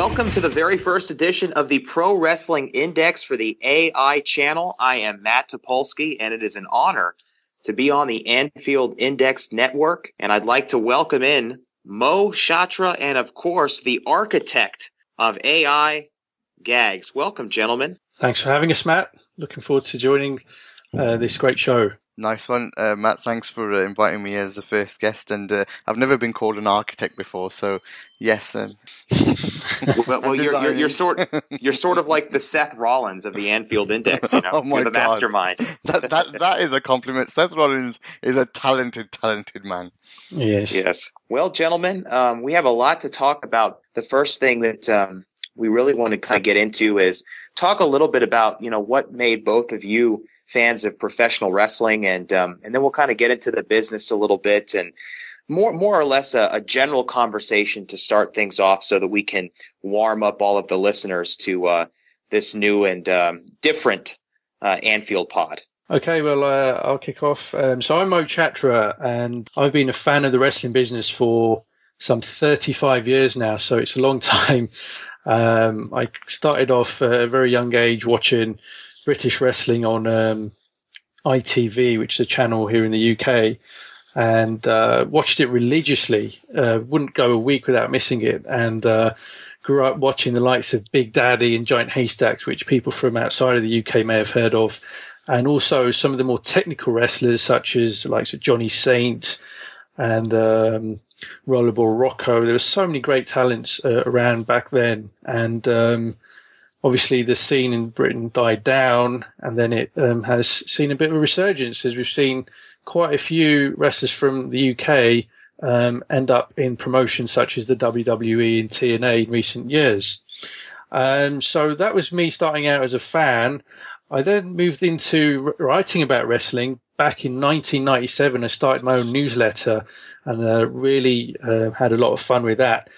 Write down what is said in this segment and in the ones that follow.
Welcome to the very first edition of the Pro Wrestling Index for the AI channel. I am Matt Topolsky, and it is an honor to be on the Anfield Index Network. And I'd like to welcome in Mo Shatra and, of course, the architect of AI Gags. Welcome, gentlemen. Thanks for having us, Matt. Looking forward to joining uh, this great show. Nice one, uh, Matt. Thanks for uh, inviting me as the first guest, and uh, I've never been called an architect before, so yes. Um, well, well you're, you're, you're, sort you're sort of like the Seth Rollins of the Anfield Index. You know, oh you're the God. mastermind. that, that that is a compliment. Seth Rollins is a talented, talented man. Yes. Yes. Well, gentlemen, um, we have a lot to talk about. The first thing that um, we really want to kind of get into is talk a little bit about you know what made both of you fans of professional wrestling, and um, and then we'll kind of get into the business a little bit and more more or less a, a, general conversation to start things off, so that we can warm up all of the listeners to uh, this new and um, different uh, Anfield pod. Okay, well, uh, I'll kick off. Um, so I'm Mo Chatra, and I've been a fan of the wrestling business for some 35 years now, so it's a long time. Um, I started off at a very young age watching British wrestling on um, ITV, which is a channel here in the UK, and uh, watched it religiously. Uh, wouldn't go a week without missing it, and uh, grew up watching the likes of Big Daddy and Giant Haystacks, which people from outside of the UK may have heard of, and also some of the more technical wrestlers such as the likes of Johnny Saint and um, Rollerball Rocco. There were so many great talents uh, around back then, and um, obviously the scene in Britain died down, and then it um, has seen a bit of a resurgence as we've seen quite a few wrestlers from the UK um, end up in promotions such as the WWE and TNA in recent years. Um, so that was me starting out as a fan. I then moved into writing about wrestling. Back in 1997, I started my own newsletter and uh, really uh, had a lot of fun with that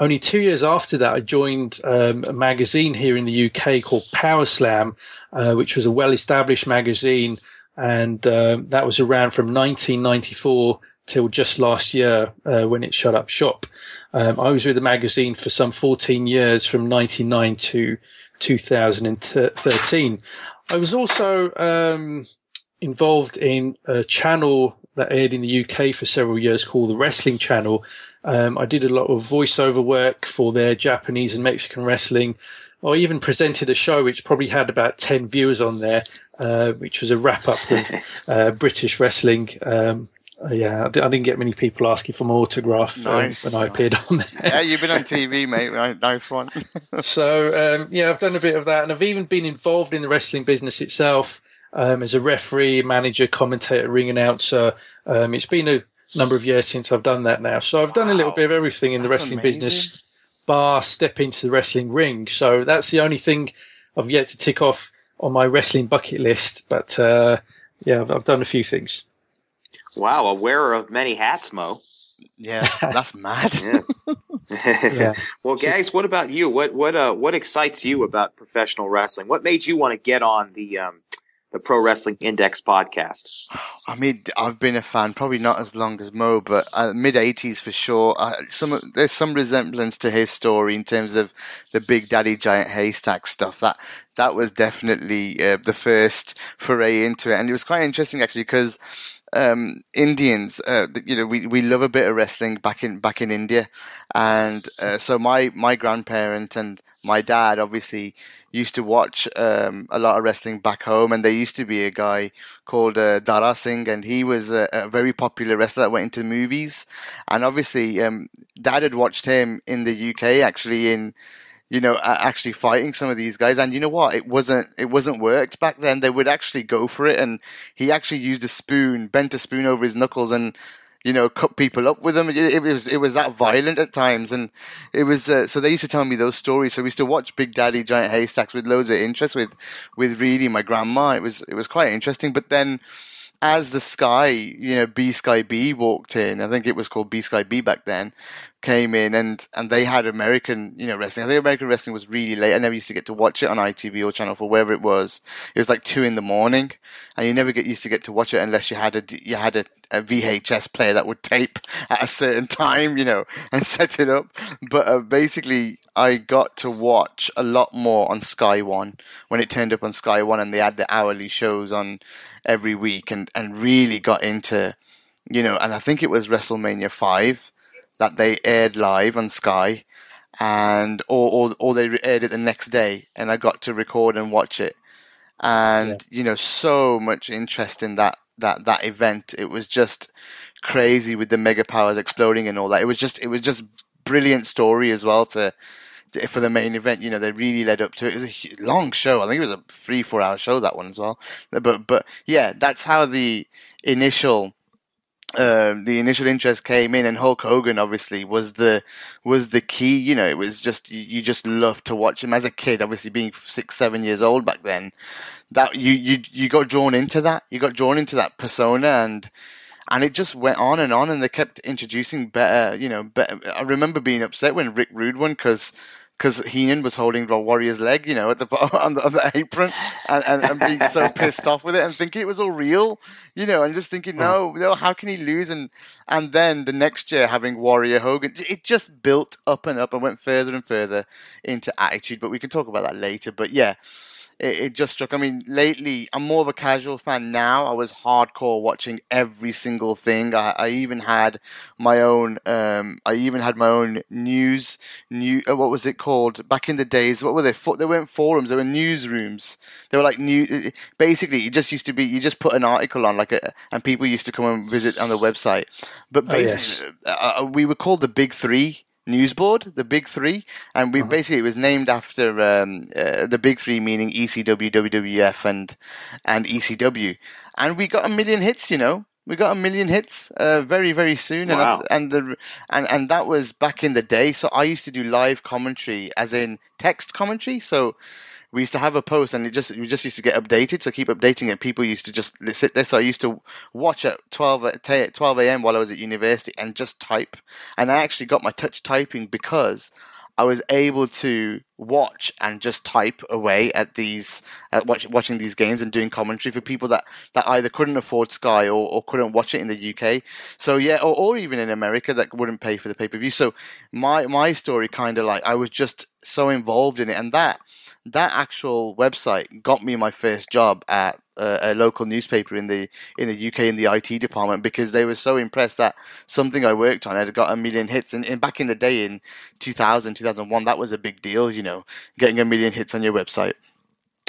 only two years after that, I joined um, a magazine here in the UK called Power Slam, uh, which was a well-established magazine, and um, that was around from 1994 till just last year uh, when it shut up shop. Um, I was with the magazine for some 14 years, from 99 to 2013. I was also um, involved in a channel that aired in the UK for several years called the Wrestling Channel, um, I did a lot of voiceover work for their Japanese and Mexican wrestling. I even presented a show which probably had about 10 viewers on there, uh, which was a wrap up of uh, British wrestling. Um, uh, yeah, I didn't get many people asking for my autograph nice. um, when I appeared on there. yeah, you've been on TV, mate. Nice one. so, um, yeah, I've done a bit of that. And I've even been involved in the wrestling business itself um, as a referee, manager, commentator, ring announcer. Um, it's been a number of years since I've done that now. So I've done wow. a little bit of everything in the wrestling amazing. business, bar step into the wrestling ring. So that's the only thing I've yet to tick off on my wrestling bucket list. But uh, yeah, I've, I've, done a few things. Wow, a wearer of many hats, Mo. Yeah, that's mad. yeah. well, guys, what about you? What what uh what excites you about professional wrestling? What made you want to get on the um the Pro Wrestling Index podcast? I mean, I've been a fan, probably not as long as Mo, but uh, mid '80s for sure. Uh, some there's some resemblance to his story in terms of the Big Daddy Giant Haystack stuff. That that was definitely uh, the first foray into it, and it was quite interesting actually because um, Indians, uh, you know, we, we love a bit of wrestling back in back in India, and uh, so my my grandparent and my dad obviously used to watch um, a lot of wrestling back home, and there used to be a guy called uh, Dara Singh, and he was a, a, very popular wrestler that went into movies, and obviously um, dad had watched him in the UK actually in you know, actually fighting some of these guys. And you know what? It wasn't it wasn't worked back then. They would actually go for it, and he actually used a spoon, bent a spoon over his knuckles, and you know, cut people up with them. It, it was it was that violent at times, and it was uh, so they used to tell me those stories. So we used to watch Big Daddy Giant Haystacks with loads of interest with with really my grandma. It was it was quite interesting, but then as the Sky, you know, B Sky B walked in, I think it was called B Sky B back then, came in and, and they had American, you know, wrestling. I think American wrestling was really late. I never used to get to watch it on ITV or Channel 4, wherever it was. It was like two in the morning and you never get used to get to watch it unless you had a, you had a, a VHS player that would tape at a certain time, you know, and set it up. But uh, basically, I got to watch a lot more on Sky One when it turned up on Sky One and they had the hourly shows on every week and, and really got into, you know, and I think it was WrestleMania 5 that they aired live on Sky, and or or, or they aired it the next day, and I got to record and watch it, and yeah. you know, so much interest in that that that event. It was just crazy with the mega powers exploding and all that. It was just it was just brilliant story as well to for the main event, you know, they really led up to it. It was a long show. I think it was a three, four hour show that one as well. But but yeah, that's how the initial um, the initial interest came in, and Hulk Hogan obviously was the was the key. You know, it was just you, you just loved to watch him as a kid. Obviously, being six, seven years old back then, that you you you got drawn into that. You got drawn into that persona, and and it just went on and on. And they kept introducing better. You know, better. I remember being upset when Rick Rude won because because Heenan was holding the Warrior's leg, you know, at the on the, on the apron, and, and, and, being so pissed off with it, and thinking it was all real, you know, and just thinking, uh-huh. no, no, how can he lose? And and then the next year having Warrior Hogan, it just built up and up and went further and further into attitude. But we can talk about that later. But yeah, it, it, just struck. I mean, lately I'm more of a casual fan now. I was hardcore watching every single thing. I, I even had my own. Um, I even had my own news. New. Uh, what was it called back in the days? What were they? For, They weren't forums. They were newsrooms. They were like new. Basically, it just used to be. You just put an article on, like, a, and people used to come and visit on the website. But basically, oh, yes. uh, uh we were called the Big Three news board, the Big Three, and we uh-huh. basically it was named after um, uh, the Big Three, meaning ECW, WWF, and and ECW, and we got a million hits. You know, we got a million hits uh, very very soon, wow. and and the and and that was back in the day. So I used to do live commentary, as in text commentary. So we used to have a post and it just we just used to get updated. So keep updating it. People used to just sit there. So I used to watch at 12, at 12 a.m. while I was at university and just type. And I actually got my touch typing because I was able to watch and just type away at these, at watch, watching these games and doing commentary for people that, that either couldn't afford Sky or, or couldn't watch it in the UK. So yeah, or, or even in America that wouldn't pay for the pay per view. So my my story kind of like I was just so involved in it, and that that actual website got me my first job at a, local newspaper in the in the UK in the IT department because they were so impressed that something I worked on had got a million hits. And, and back in the day in 2000, 2001, that was a big deal, you know, getting a million hits on your website.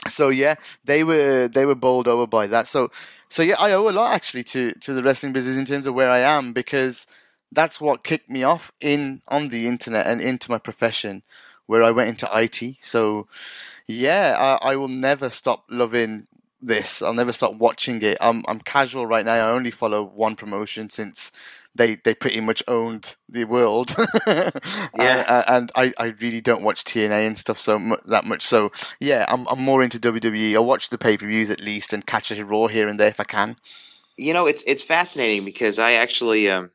So yeah, they were they were bowled over by that. So so yeah, I owe a lot actually to to the wrestling business in terms of where I am because that's what kicked me off in on the internet and into my profession where I went into IT. So, yeah, I, I will never stop loving this. I'll never stop watching it. I'm I'm casual right now. I only follow one promotion since they they pretty much owned the world. yeah, uh, and I, I really don't watch TNA and stuff so mu- that much. So yeah, I'm I'm more into WWE. I watch the pay per views at least and catch a Raw here and there if I can. You know, it's it's fascinating because I actually um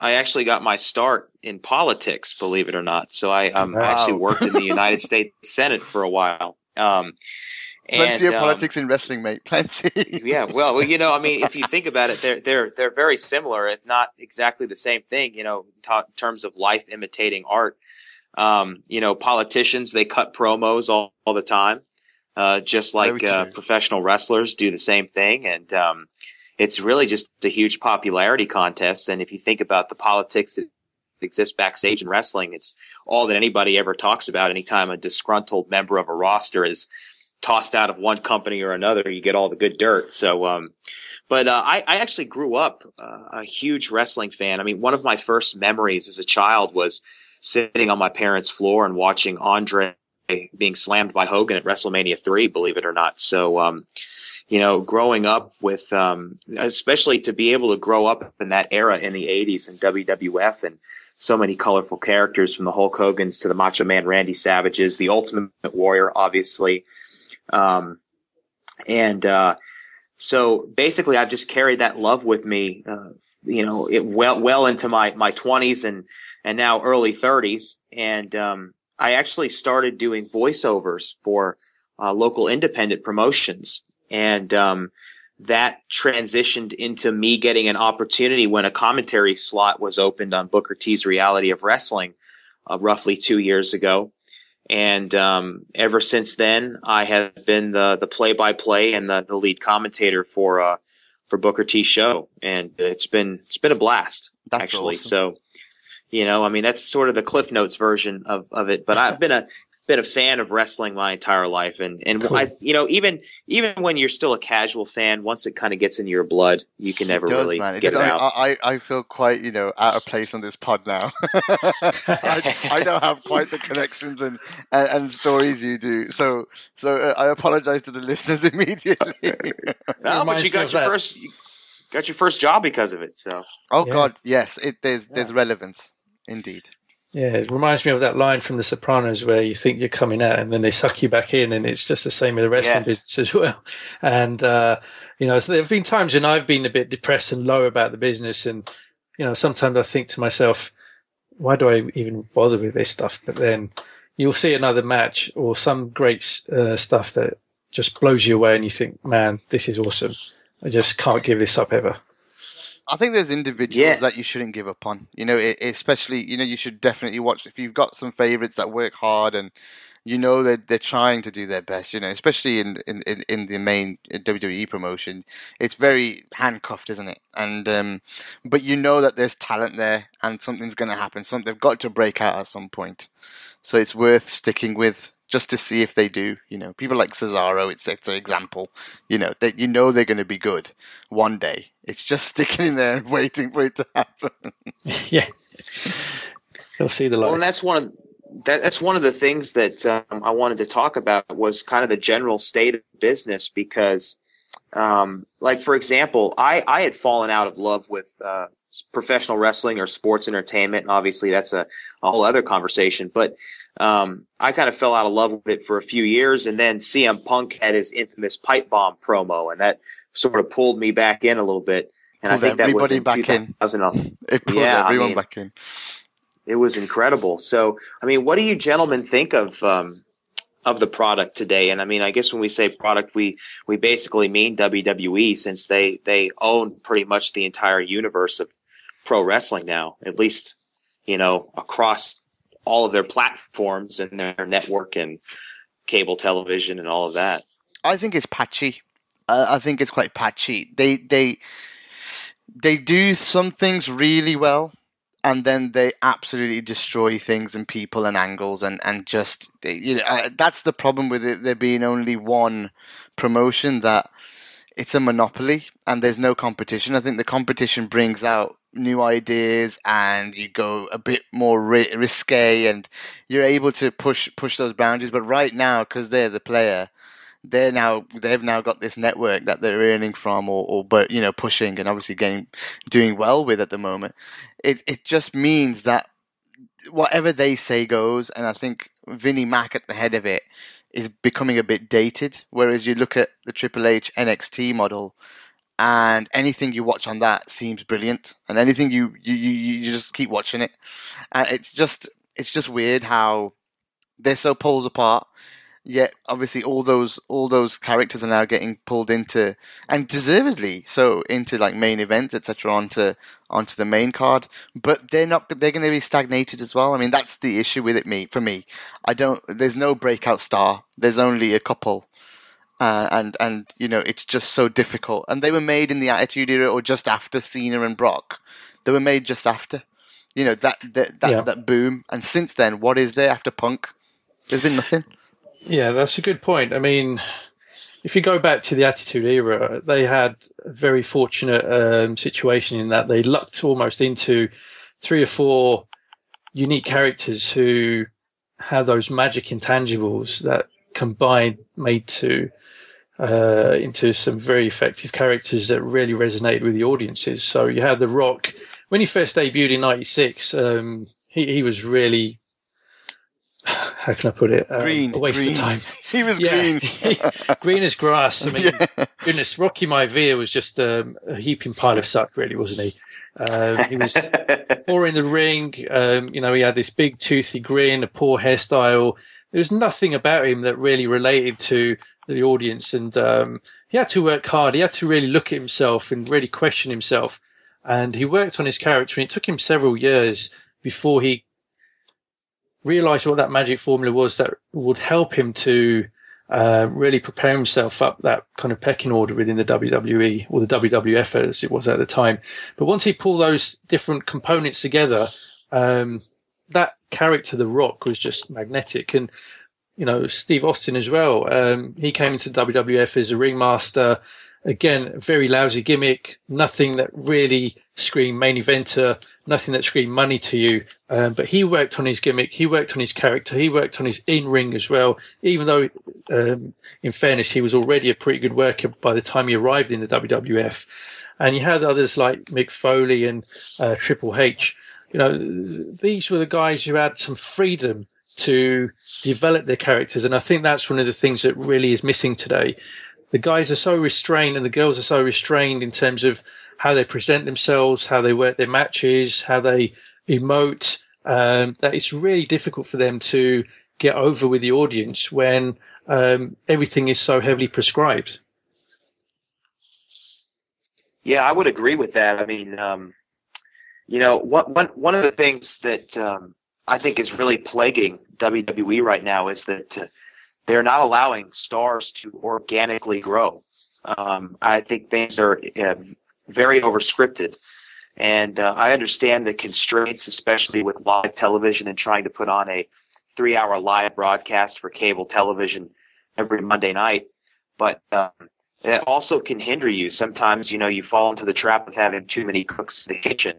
I actually got my start in politics, believe it or not. So I um, wow. actually worked in the United States Senate for a while. Um, Plenty And, of um, politics in wrestling, mate. Plenty. yeah, well, well, you know, I mean, if you think about it, they're they're they're very similar, if not exactly the same thing. You know, ta- in terms of life imitating art. Um, you know, politicians they cut promos all, all the time, uh, just like uh, professional wrestlers do the same thing, and um, it's really just a huge popularity contest. And if you think about the politics that exists backstage in wrestling, it's all that anybody ever talks about. Anytime a disgruntled member of a roster is tossed out of one company or another, you get all the good dirt. So, um, but uh, I, I actually grew up uh, a huge wrestling fan. I mean, one of my first memories as a child was sitting on my parents' floor and watching Andre being slammed by Hogan at WrestleMania three. Believe it or not. So, um, you know, growing up with, um, especially to be able to grow up in that era in the '80s and WWF and so many colorful characters from the Hulk Hogan's to the Macho Man Randy Savages, the Ultimate Warrior, obviously. Um, and, uh, so basically I've just carried that love with me, uh, you know, it well, well into my, my twenties and, and now early thirties. And, um, I actually started doing voiceovers for, uh, local independent promotions. And, um, that transitioned into me getting an opportunity when a commentary slot was opened on Booker T's Reality of Wrestling, uh, roughly two years ago. And um, ever since then, I have been the the play by play and the, the lead commentator for uh, for Booker T show, and it's been it's been a blast That's actually. awesome. So, you know, I mean, that's sort of the Cliff Notes version of, of it. But I've been a been a fan of wrestling my entire life, and and Cool. I, you know, even even when you're still a casual fan, once it kind of gets into your blood, you can never It does, really man. It get does. it I, out. I, I feel quite, you know, out of place on this pod now. I, I don't have quite the connections and, and, and stories you do. So so uh, I apologize to the listeners immediately. no, but you got your that. first you got your first job because of it. So oh Yeah. God, yes, it there's there's relevance indeed. Yeah, it reminds me of that line from The Sopranos where you think you're coming out and then they suck you back in, and it's just the same with the wrestling Yes. business as well. And uh, you know, so there have been times when I've been a bit depressed and low about the business, and you know, sometimes I think to myself, why do I even bother with this stuff? But then you'll see another match or some great uh, stuff that just blows you away, and you think, man, this is awesome. I just can't give this up ever. I think there's individuals Yeah. that you shouldn't give up on. You know, especially you know you should definitely watch if you've got some favorites that work hard and you know that they're trying to do their best. You know, especially in in, in, in the main WWE promotion, it's very handcuffed, isn't it? And um, but you know that there's talent there and something's going to happen. Some they've got to break out at some point. So it's worth sticking with just to see if they do. You know, people like Cesaro, it's, it's an example. You know, that you know they're going to be good one day. It's just sticking in there and waiting for it to happen. yeah, you'll see the light. Well, and that's one of that, that's one of the things that um, I wanted to talk about was kind of the general state of business because, um, like for example, I I had fallen out of love with uh, professional wrestling or sports entertainment, and obviously that's a, a whole other conversation. But um, I kind of fell out of love with it for a few years, and then CM Punk had his infamous pipe bomb promo, and that sort of pulled me back in a little bit. And I Pulled think that was everybody in back in. 2011. It pulls Yeah, I everyone mean- back in. It was incredible. So, I mean, what do you gentlemen think of um, of the product today? And I mean, I guess when we say product, we we basically mean WWE since they they own pretty much the entire universe of pro wrestling now, at least you know across all of their platforms and their network and cable television and all of that. I think it's patchy. I think it's quite patchy. They they they do some things really well, and then they absolutely destroy things and people and angles and and just you know that's the problem with it. There being only one promotion that it's a monopoly and there's no competition. I think the competition brings out new ideas and you go a bit more ri- risque and you're able to push push those boundaries. But right now, because they're the player, they're now they've now got this network that they're earning from or, or but you know pushing and obviously getting doing well with at the moment. It it just means that whatever they say goes, and I think Vinnie Mac at the head of it is becoming a bit dated. Whereas you look at the Triple H NXT model, and anything you watch on that seems brilliant, and anything you you you, you just keep watching it, and it's just it's just weird how they're so poles apart. Yet, obviously, all those all those characters are now getting pulled into, and deservedly so, into like main events, etc., onto onto the main card. But they're not. They're going to be stagnated as well. I mean, that's the issue with it. Me for me, I don't. There's no breakout star. There's only a couple. Uh, and and you know it's just so difficult. And they were made in the Attitude Era or just after Cena and Brock. They were made just after, you know that that that, yeah. that boom. And since then, what is there after Punk? There's been nothing. Yeah, that's a good point. I mean, if you go back to the Attitude Era, they had a very fortunate um, situation in that they lucked almost into three or four unique characters who had those magic intangibles that combined made to uh, into some very effective characters that really resonated with the audiences. So you had The Rock when he first debuted in '96. Um, he, he was really how can I put it? Um, green, a waste green. of time. He was green, green as grass. I mean, yeah. goodness, Rocky Maivia was just um, a heaping pile of suck, really, wasn't he? Um, he was poor in the ring. Um, you know, he had this big toothy grin, a poor hairstyle. There was nothing about him that really related to the audience, and um, he had to work hard. He had to really look at himself and really question himself. And he worked on his character, and it took him several years before he realized what that magic formula was that would help him to uh, really prepare himself up that kind of pecking order within the WWE or the WWF as it was at the time. But once he pulled those different components together, um, that character, The Rock, was just magnetic. And, you know, Steve Austin as well. Um, he came into WWF as a ringmaster. Again, very lousy gimmick, nothing that really screamed main eventer nothing that screamed money to you. Um, but he worked on his gimmick, he worked on his character, he worked on his in ring as well. Even though, um, in fairness, he was already a pretty good worker by the time he arrived in the WWF. And you had others like Mick Foley and uh, Triple H. You know, these were the guys who had some freedom to develop their characters. And I think that's one of the things that really is missing today. The guys are so restrained and the girls are so restrained in terms of how they present themselves, how they work their matches, how they emote. Um, that it's really difficult for them to get over with the audience when um, everything is so heavily prescribed. Yeah, I would agree with that. I mean, um, you know, one, one, one of the things that um, I think is really plaguing WWE right now is that uh, they're not allowing stars to organically grow. Um, I think things are uh, very overscripted. And uh, I understand the constraints, especially with live television and trying to put on a three hour live broadcast for cable television every Monday night. But um, it also can hinder you. Sometimes, you know, you fall into the trap of having too many cooks in the kitchen.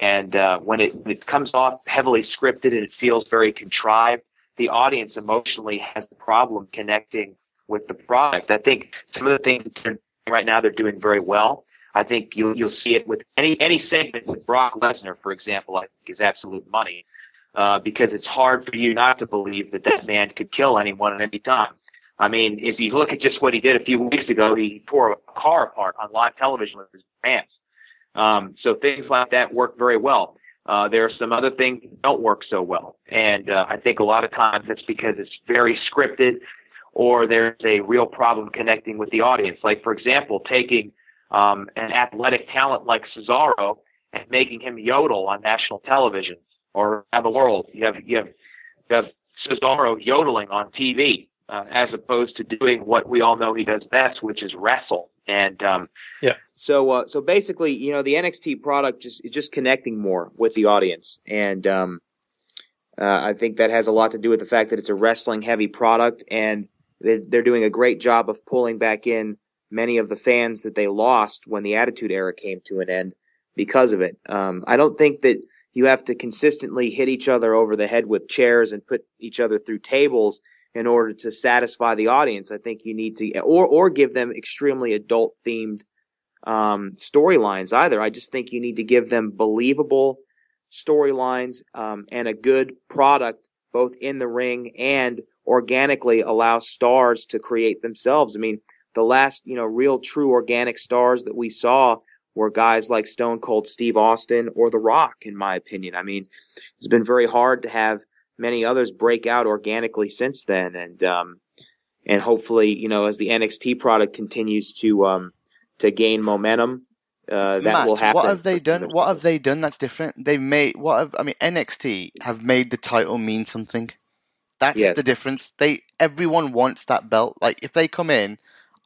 And uh, when it, when it comes off heavily scripted and it feels very contrived, the audience emotionally has a problem connecting with the product. I think some of the things that they're doing right now, they're doing very well. I think you'll you'll see it with any any segment with Brock Lesnar, for example. I think is absolute money uh, because it's hard for you not to believe that that man could kill anyone at any time. I mean, if you look at just what he did a few weeks ago, he tore a car apart on live television with his hands. Um, so things like that work very well. Uh, there are some other things that don't work so well. And, uh, I think a lot of times it's because it's very scripted or there's a real problem connecting with the audience. Like, for example, taking um, an athletic talent like Cesaro and making him yodel on national television or around the world. You have you have you have Cesaro yodeling on TV uh, as opposed to doing what we all know he does best, which is wrestle. And um, yeah, so uh, so basically, you know, the NXT product just is just connecting more with the audience, and um, uh, I think that has a lot to do with the fact that it's a wrestling heavy product, and they're, they're doing a great job of pulling back in many of the fans that they lost when the Attitude Era came to an end because of it. Um, I don't think that you have to consistently hit each other over the head with chairs and put each other through tables in order to satisfy the audience. I think you need to, or or give them extremely adult themed um, storylines. Either I just think you need to give them believable storylines um, and a good product both in the ring and organically allow stars to create themselves. I mean, the last, you know, real true organic stars that we saw were guys like Stone Cold Steve Austin or The Rock, in my opinion. I mean, it's been very hard to have many others break out organically since then. And, um, and hopefully, you know, as the NXT product continues to um, to gain momentum, uh, that Matt, will happen. What have they done? What have they done that's different? They've made what have I mean NXT have made the title mean something. That's Yes. the difference. They everyone wants that belt. Like if they come in,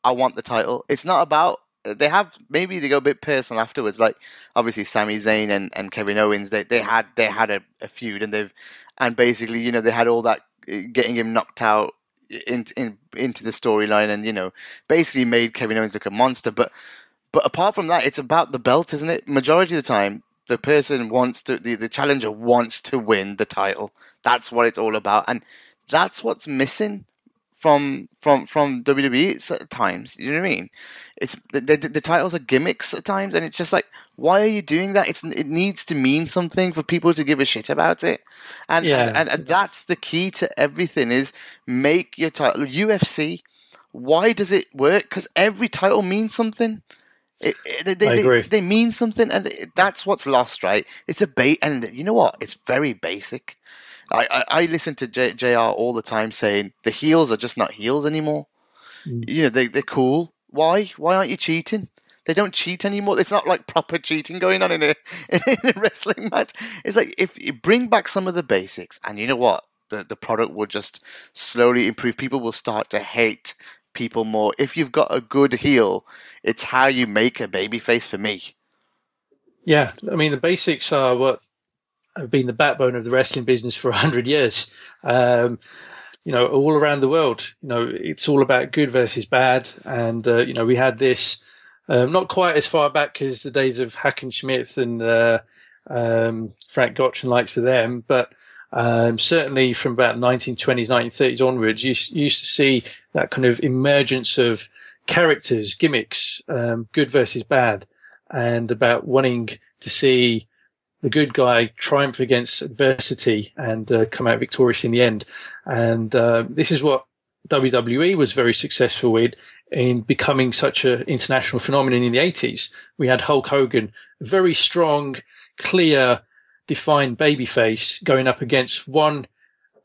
I want the title. It's not about they have maybe they go a bit personal afterwards. Like obviously Sami Zayn and, and Kevin Owens, they they had they had a, a feud and they've and basically you know they had all that uh, getting him knocked out in, in into the storyline and you know basically made Kevin Owens look a monster. But but apart from that, it's about the belt, isn't it? Majority of the time, the person wants to the, the challenger wants to win the title. That's what it's all about, and that's what's missing from from from WWE at times. You know what I mean? It's the, the, the titles are gimmicks at times, and it's just like, why are you doing that? It's it needs to mean something for people to give a shit about it, and Yeah. and, and, and that's the key to everything is make your title UFC. Why does it work? Because every title means something. It, it- they, they, they mean something, and that's what's lost, right? It's a bait, and you know what? It's very basic. I, I, I listen to J, JR all the time saying the heels are just not heels anymore. Mm. You know, they, they're cool. Why? Why aren't you cheating? They don't cheat anymore. It's not like proper cheating going on in a, in a wrestling match. It's like if you bring back some of the basics, and you know what? The, the product will just slowly improve. People will start to hate people more. If you've got a good heel, it's how you make a babyface for me. Yeah, I mean the basics are what have been the backbone of the wrestling business for hundred years. Um, you know, all around the world, you know, it's all about good versus bad, and uh, you know, we had this um, not quite as far back as the days of Hackenschmidt and uh, um, Frank Gotch and likes of them, but um, certainly from about 1920s, 1930s onwards, you, you used to see that kind of emergence of characters, gimmicks, um, good versus bad, and about wanting to see the good guy triumph against adversity and uh, come out victorious in the end. And uh, this is what WWE was very successful with in becoming such an international phenomenon in the 80s. We had Hulk Hogan, very strong, clear, defined babyface going up against one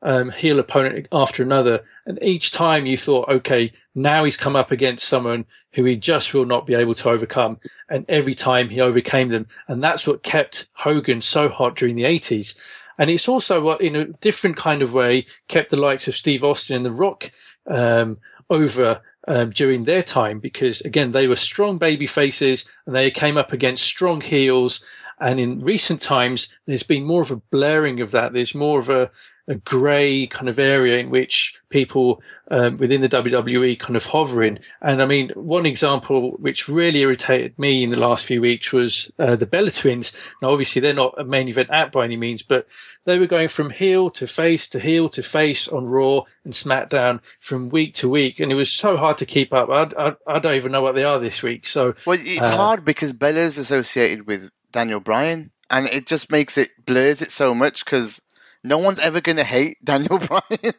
um, heel opponent after another. And each time you thought, okay, now he's come up against someone who he just will not be able to overcome. And every time he overcame them. And that's what kept Hogan so hot during the 80s. And it's also what, in a different kind of way, kept the likes of Steve Austin and The Rock um, over um, during their time because, again, they were strong baby faces and they came up against strong heels. And in recent times, there's been more of a blurring of that. There's more of a, a grey kind of area in which people um, within the WWE kind of hovering. And I mean, one example which really irritated me in the last few weeks was uh, the Bella Twins. Now, obviously, they're not a main event act by any means, but they were going from heel to face to heel to face on Raw and SmackDown from week to week, and it was so hard to keep up. I, I, I don't even know what they are this week. So Well, it's Uh, hard because Bella's associated with Daniel Bryan, and it just makes it blurs it so much because no one's ever going to hate Daniel Bryan.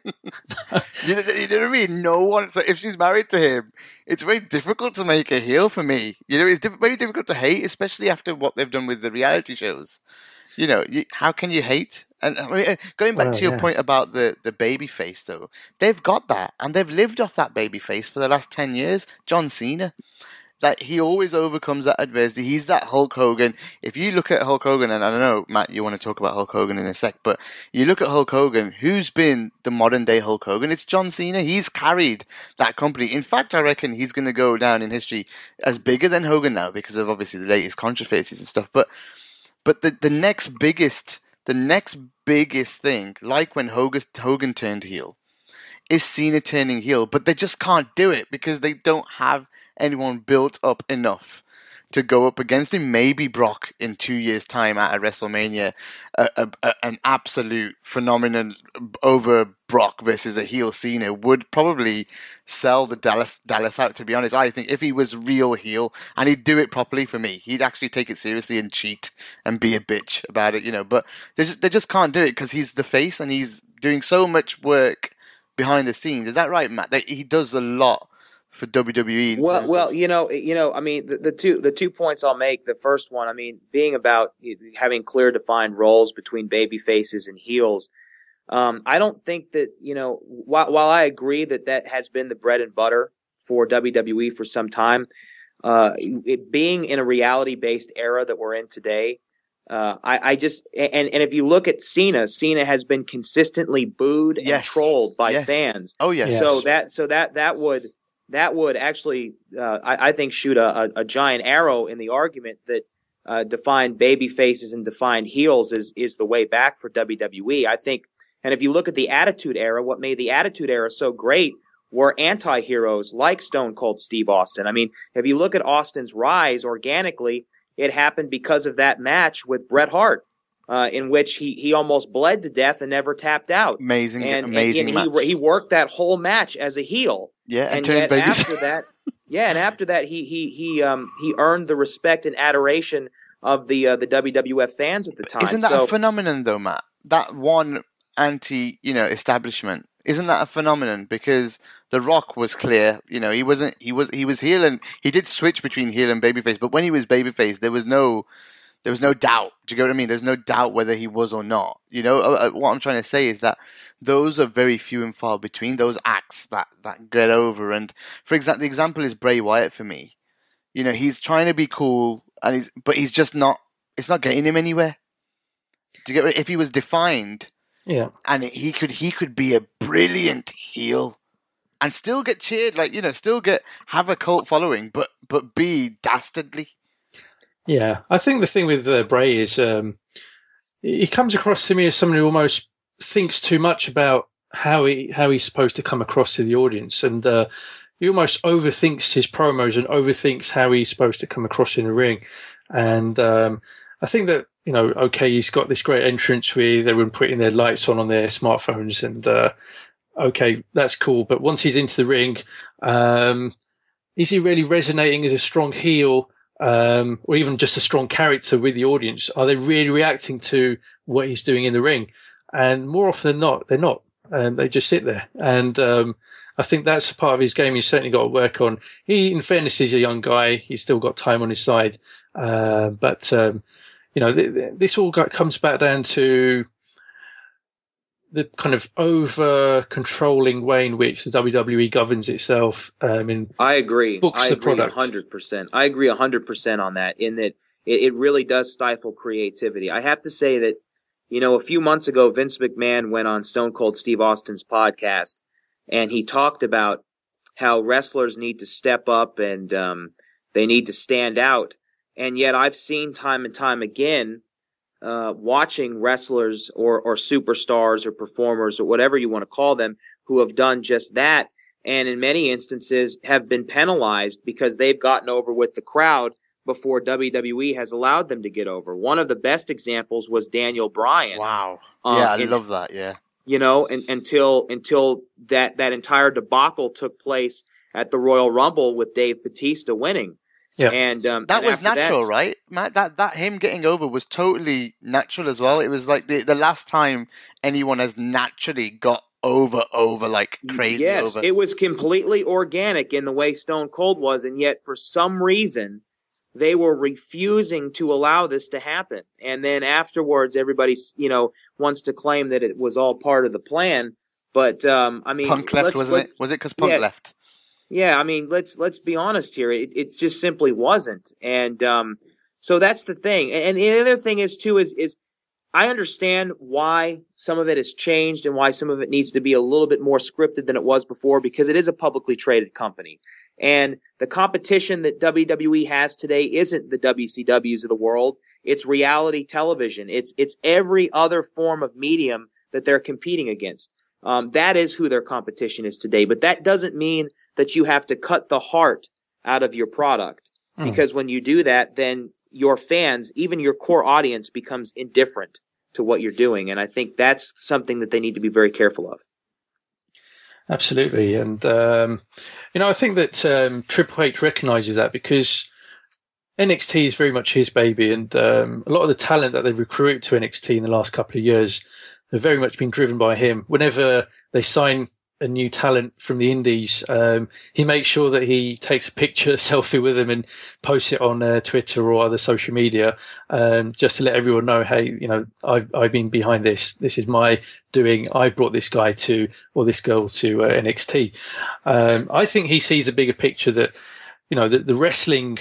you, know, you know what I mean? No one. So if she's married to him, it's very difficult to make a heel for me. You know, it's diff- very difficult to hate, especially after what they've done with the reality shows. You know, you, how can you hate? And I mean, uh, going back Well, to your yeah. point about the the baby face, though, they've got that, and they've lived off that baby face for the last ten years. John Cena that he always overcomes that adversity. He's that Hulk Hogan. If you look at Hulk Hogan, and I don't know, Matt, you want to talk about Hulk Hogan in a sec, but you look at Hulk Hogan, who's been the modern day Hulk Hogan? It's John Cena. He's carried that company. In fact, I reckon he's going to go down in history as bigger than Hogan now because of obviously the latest controversies and stuff. But but the the next biggest the next biggest thing, like when Hogan Hogan turned heel, is Cena turning heel, but they just can't do it because they don't have anyone built up enough to go up against him. Maybe Brock in two years' time at a WrestleMania, a, a, a, an absolute phenomenon over Brock versus a heel Cena would probably sell the Dallas Dallas out. To be honest, I think if he was real heel and he'd do it properly for me, he'd actually take it seriously and cheat and be a bitch about it, you know. But they just, they just can't do it because he's the face and he's doing so much work behind the scenes. Is that right, Matt? He does a lot for WWE. Well, well, of- you know, you know, I mean, the, the two the two points I'll make. The first one, I mean, being about having clear defined roles between baby faces and heels. Um, I don't think that you know. While while I agree that that has been the bread and butter for WWE for some time, uh, it being in a reality based era that we're in today, uh, I, I, just and and if you look at Cena, Cena has been consistently booed yes. and trolled by yes. fans. Oh yes. So that so that that would that would actually uh, I, I, think shoot a, a, giant arrow in the argument that uh, defined baby faces and defined heels is is the way back for WWE. I think, and if you look at the Attitude Era, what made the Attitude Era so great were anti-heroes like Stone Cold Steve Austin. I mean, if you look at Austin's rise organically it happened because of that match with Bret Hart, uh, in which he, he almost bled to death and never tapped out. Amazing, and, amazing. And, and he he worked that whole match as a heel. Yeah, and, and after that, yeah, and after that, he he he um he earned the respect and adoration of the uh, the WWF fans at the time. Isn't that so, a phenomenon, though, Matt? That one anti, you know, establishment. Isn't that a phenomenon? Because the Rock was clear. You know, he wasn't. He was. He was heel, and he did switch between heel and babyface. But when he was babyface, there was no. There was no doubt. Do you get what I mean? There's no doubt whether he was or not. You know, uh, uh, what I'm trying to say is that those are very few and far between. Those acts that that get over. And for example, the example is Bray Wyatt for me. You know, he's trying to be cool, and he's but he's just not. It's not getting him anywhere. Do you get? If he was defined, yeah, and he could he could be a brilliant heel and still get cheered, like you know, still get have a cult following, but but be dastardly. Yeah, I think the thing with uh, Bray is um, he comes across to me as someone who almost thinks too much about how he how he's supposed to come across to the audience, and uh, he almost overthinks his promos and overthinks how he's supposed to come across in the ring. And um, I think that you know, okay, he's got this great entrance with everyone putting their lights on on their smartphones and uh, okay, that's cool. But once he's into the ring, um, is he really resonating as a strong heel, um, or even just a strong character with the audience? Are they really reacting to what he's doing in the ring? And more often than not, they're not. And they just sit there. And um, I think that's part of his game he's certainly got to work on. He, in fairness, he's a young guy. He's still got time on his side. Uh, but, um, you know, th- th- this all got, comes back down to the kind of over controlling way in which the WWE governs itself. Um, in I agree. Books I agree hundred percent. I agree hundred percent on that. In that it, it really does stifle creativity. I have to say that you know a few months ago Vince McMahon went on Stone Cold Steve Austin's podcast and he talked about how wrestlers need to step up and um, they need to stand out. And yet I've seen time and time again uh, watching wrestlers or, or superstars or performers or whatever you want to call them who have done just that and in many instances have been penalized because they've gotten over with the crowd before WWE has allowed them to get over. One of the best examples was Daniel Bryan. Wow. Um, yeah, I and, love that. Yeah. You know, and, until until that that entire debacle took place at the Royal Rumble with Dave Batista winning. Yeah. And um, that and was natural, that, right, Matt? That that him getting over was totally natural as well. It was like the the last time anyone has naturally got over over like crazy. Yes, over. it was completely organic in the way Stone Cold was, and yet for some reason they were refusing to allow this to happen. And then afterwards, everybody you know wants to claim that it was all part of the plan. But um, I mean, Punk left, wasn't it? Was it because Punk yeah, left? Yeah, I mean, let's let's be honest here. It it just simply wasn't, and um, so that's the thing. And, and the other thing is too is is I understand why some of it has changed and why some of it needs to be a little bit more scripted than it was before because it is a publicly traded company. And the competition that WWE has today isn't the WCWs of the world. It's reality television. It's it's every other form of medium that they're competing against. Um, that is who their competition is today. But that doesn't mean that you have to cut the heart out of your product. Mm. Because when you do that, then your fans, even your core audience, becomes indifferent to what you're doing. And I think that's something that they need to be very careful of. Absolutely. And, um, you know, I think that um, Triple H recognizes that because NXT is very much his baby. And um, a lot of the talent that they've recruited to NXT in the last couple of years have very much been driven by him. Whenever they sign a new talent from the Indies, um, he makes sure that he takes a picture, selfie with them, and posts it on uh, Twitter or other social media, um, just to let everyone know, hey, you know, I've I've been behind this. This is my doing. I brought this guy to or this girl to uh, NXT. Um, I think he sees a bigger picture that, you know, the, the wrestling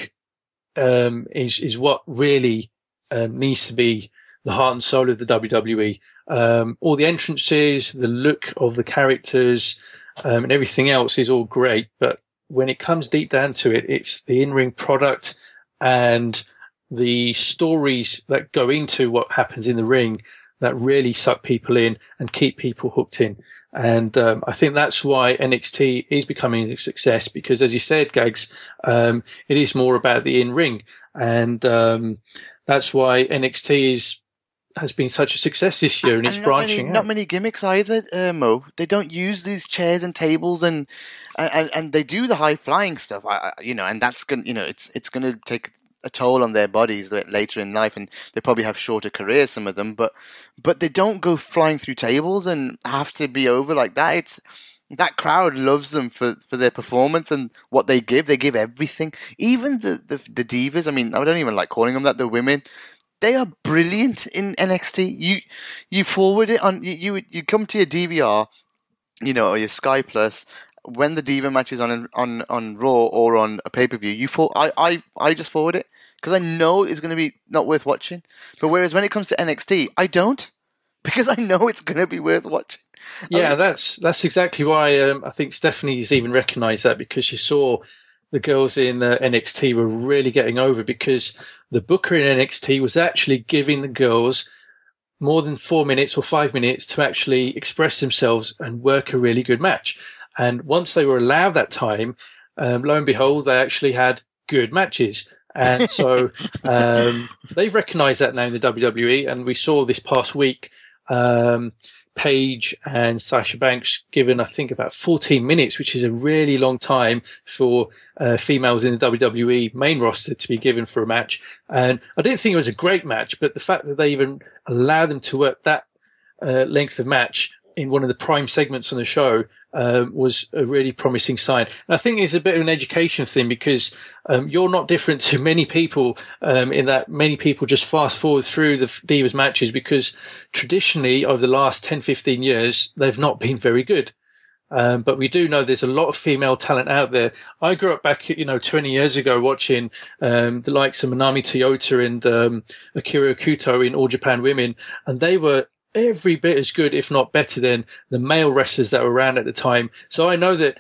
um, is is what really um, needs to be the heart and soul of the WWE. Um, all the entrances, the look of the characters, um, and everything else is all great. But when it comes deep down to it, it's the in-ring product and the stories that go into what happens in the ring that really suck people in and keep people hooked in. And um, I think that's why NXT is becoming a success because, as you said, Gags, um, it is more about the in ring, and um, that's why NXT is has been such a success this year, and, and it's branching many, out. Not many gimmicks either, uh, Mo. They don't use these chairs and tables, and and, and they do the high flying stuff. I, you know, and that's gonna, you know, it's it's going to take a toll on their bodies later in life, and they probably have shorter careers, some of them. But but they don't go flying through tables and have to be over like that. It's that crowd loves them for, for their performance and what they give. They give everything. Even the, the, the divas. I mean, I don't even like calling them that. The women they are brilliant in NXT. You you forward it on you you, you come to your DVR, you know, or your Sky Plus when the Diva match is on on on Raw or on a pay per view. You for I I I just forward it because I know it's going to be not worth watching. But whereas when it comes to NXT, I don't because I know it's going to be worth watching. Yeah, mean, that's that's exactly why um, I think Stephanie's even recognised that because she saw the girls in uh, NXT were really getting over because the booker in NXT was actually giving the girls more than four minutes or five minutes to actually express themselves and work a really good match. And once they were allowed that time, um, lo and behold, they actually had good matches. And so um, they've recognised that now in the WWE. And we saw this past week um, Paige and Sasha Banks given, I think, about 14 minutes, which is a really long time for uh, females in the WWE main roster to be given for a match. And I didn't think it was a great match, but the fact that they even allowed them to work that uh, length of match in one of the prime segments on the show um, was a really promising sign. And I think it's a bit of an education thing because um, you're not different to many people um, in that many people just fast forward through the Divas matches because traditionally over the last 10, 15 years, they've not been very good. Um, but we do know there's a lot of female talent out there. I grew up back, you know, 20 years ago watching um, the likes of Manami Toyota and um, Akira Hokuto in All Japan Women, and they were every bit as good, if not better, than the male wrestlers that were around at the time. So I know that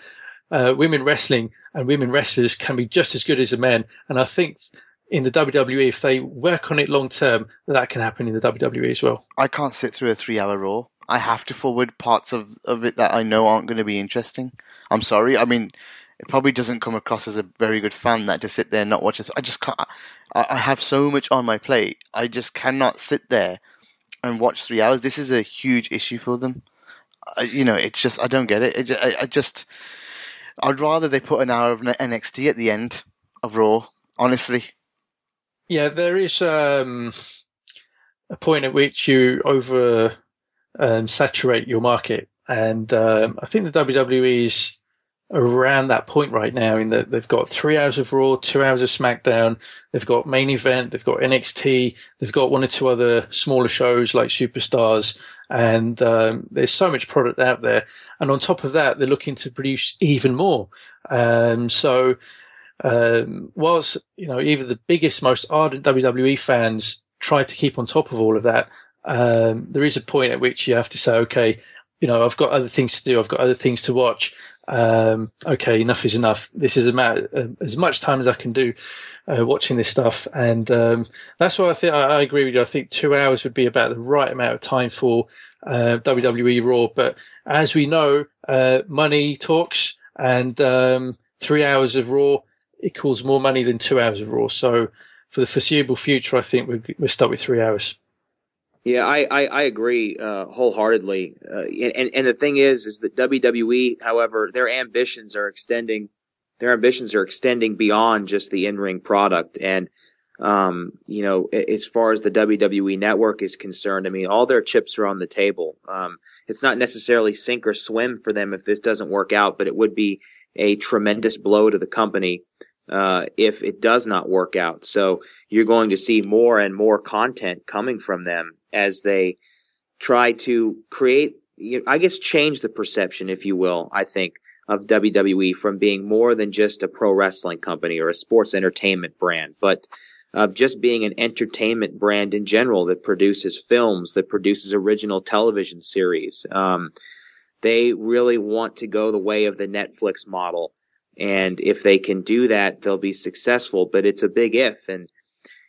uh, women wrestling and women wrestlers can be just as good as the men. And I think in the WWE, if they work on it long term, that can happen in the WWE as well. I can't sit through a three hour Raw. I have to forward parts of, of it that I know aren't going to be interesting. I'm sorry. I mean, it probably doesn't come across as a very good fan that to sit there and not watch it. I just can't. I have so much on my plate. I just cannot sit there and watch three hours. This is a huge issue for them. I, you know, it's just I don't get it. it I, I, just I'd rather they put an hour of NXT at the end of Raw. Honestly. Yeah, there is um, a point at which you over um, saturate your market, and um, I think the WWE is around that point right now in that they've got three hours of Raw, two hours of SmackDown, they've got main event, they've got NXT, they've got one or two other smaller shows like Superstars, and um, there's so much product out there. And on top of that, they're looking to produce even more. Um, so, um, whilst you know even the biggest, most ardent WWE fans try to keep on top of all of that, um, there is a point at which you have to say, okay, you know, I've got other things to do, I've got other things to watch um, okay, enough is enough. This is about uh, as much time as I can do uh, watching this stuff, and um, that's why I think I, I, agree with you. I think two hours would be about the right amount of time for uh, WWE Raw. But as we know, uh, money talks, and um, three hours of Raw equals more money than two hours of Raw. So for the foreseeable future, I think we're, we're stuck with three hours. Yeah, I, I, I agree uh, wholeheartedly. Uh, and, and the thing is, is that WWE, however, their ambitions are extending, their ambitions are extending beyond just the in-ring product. And um, you know, as far as the WWE network is concerned, I mean, all their chips are on the table. Um, it's not necessarily sink or swim for them if this doesn't work out, but it would be a tremendous blow to the company uh, if it does not work out. So you're going to see more and more content coming from them as they try to create, I guess, change the perception, if you will, I think, of WWE from being more than just a pro wrestling company or a sports entertainment brand, but of just being an entertainment brand in general that produces films, that produces original television series. Um, they really want to go the way of the Netflix model. And if they can do that, they'll be successful, but it's a big if. And,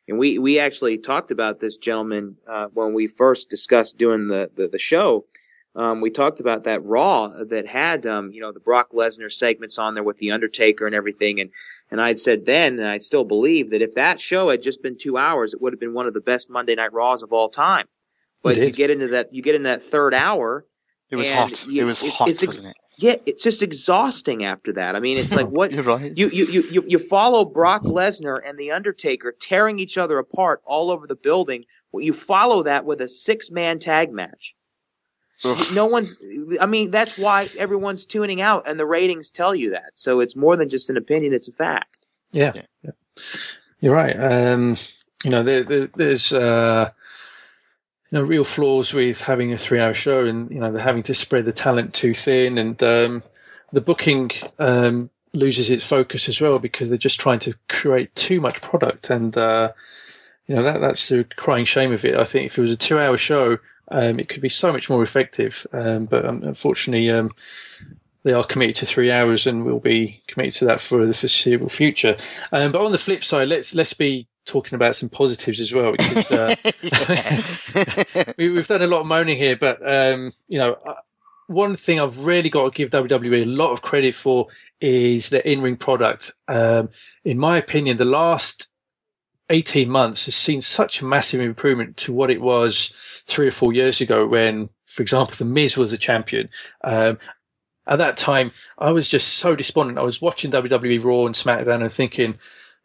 and we, we actually talked about this gentleman, uh, when we first discussed doing the, the, the show um, we talked about that Raw that had, um, you know, the Brock Lesnar segments on there with the Undertaker and everything, and and I'd said then, and I still believe that if that show had just been two hours, it would have been one of the best Monday Night Raws of all time. But you get into that, you get in that third hour. It was hot. You, it was it, hot, it's, wasn't it? Yeah, it's just exhausting after that. I mean, it's like what You're right. you, you you you follow Brock Lesnar and the Undertaker tearing each other apart all over the building. You follow that with a six man tag match no one's i mean that's why everyone's tuning out and the ratings tell you that so it's more than just an opinion it's a fact yeah, yeah. you're right um, you know there, there, there's uh, you know real flaws with having a three hour show and you know they're having to spread the talent too thin and um, the booking um, loses its focus as well because they're just trying to create too much product and uh, you know that that's the crying shame of it i think if it was a two hour show um, it could be so much more effective. Um, but unfortunately, um, they are committed to three hours, and will be committed to that for the foreseeable future. Um, but on the flip side, let's let's be talking about some positives as well, because uh, we, have done a lot of moaning here. But um, you know, uh, one thing I've really got to give WWE a lot of credit for is their in-ring product. in my opinion, the last 18 months has seen such a massive improvement to what it was three or four years ago when, for example, The Miz was the champion. Um, at that time, I was just so despondent. I was watching WWE Raw and SmackDown and thinking,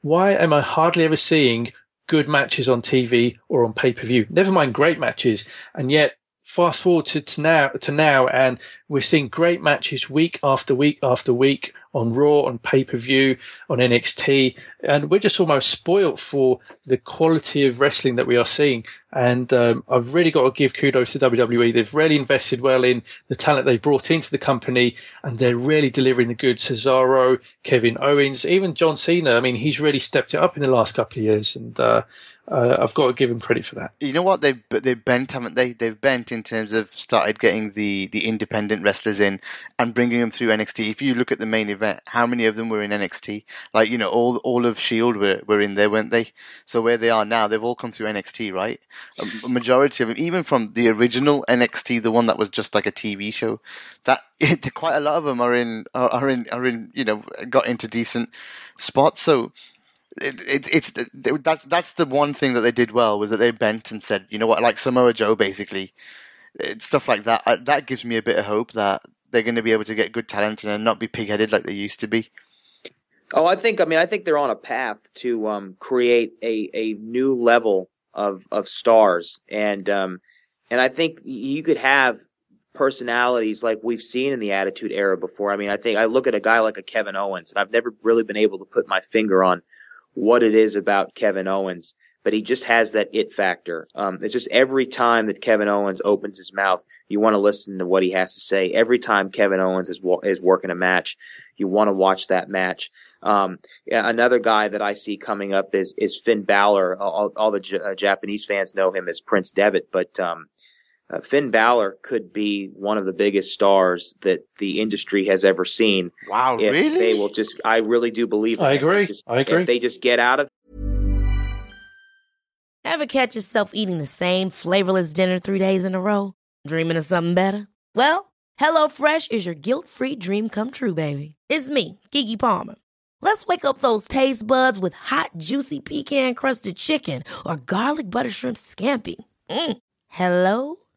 why am I hardly ever seeing good matches on TV or on pay per view? Never mind great matches. And yet fast forward to, to now to now and we're seeing great matches week after week after week on Raw, on pay per view, on NXT, and we're just almost spoilt for the quality of wrestling that we are seeing. And um, I've really got to give kudos to WWE. They've really invested well in the talent they brought into the company, and they're really delivering the goods. Cesaro, Kevin Owens, even John Cena. I mean, he's really stepped it up in the last couple of years, and uh, uh, I've got to give him credit for that. You know what they've they've bent, haven't they? They've bent in terms of started getting the the independent wrestlers in and bringing them through NXT. If you look at the main event, how many of them were in NXT? Like you know, all all of Shield were were in there, weren't they? So where they are now, they've all come through NXT, right? A majority of them, even from the original NXT, the one that was just like a TV show, that quite a lot of them are in are, are in are in you know got into decent spots. So it, it, it's that's that's the one thing that they did well was that they bent and said, you know what, like Samoa Joe, basically, stuff like that. That gives me a bit of hope that they're going to be able to get good talent and not be pig-headed like they used to be. Oh, I think I mean I think they're on a path to um, create a a new level of of stars, and um, and I think you could have personalities like we've seen in the Attitude Era before. I mean, I think I look at a guy like a Kevin Owens, and I've never really been able to put my finger on what it is about Kevin Owens, but he just has that it factor. Um, it's just every time that Kevin Owens opens his mouth, you want to listen to what he has to say. Every time Kevin Owens is is working a match, you want to watch that match. Um, another guy that I see coming up is is Finn Balor. All, all the J- uh, Japanese fans know him as Prince Devitt, but um, uh, Finn Balor could be one of the biggest stars that the industry has ever seen. Wow, really? They will just. I really do believe. I agree. Just, I agree. If they just get out of. Ever catch yourself eating the same flavorless dinner three days in a row, dreaming of something better? Well, HelloFresh is your guilt-free dream come true, baby. It's me, Keke Palmer. Let's wake up those taste buds with hot, juicy pecan-crusted chicken or garlic butter shrimp scampi. Mm. Hello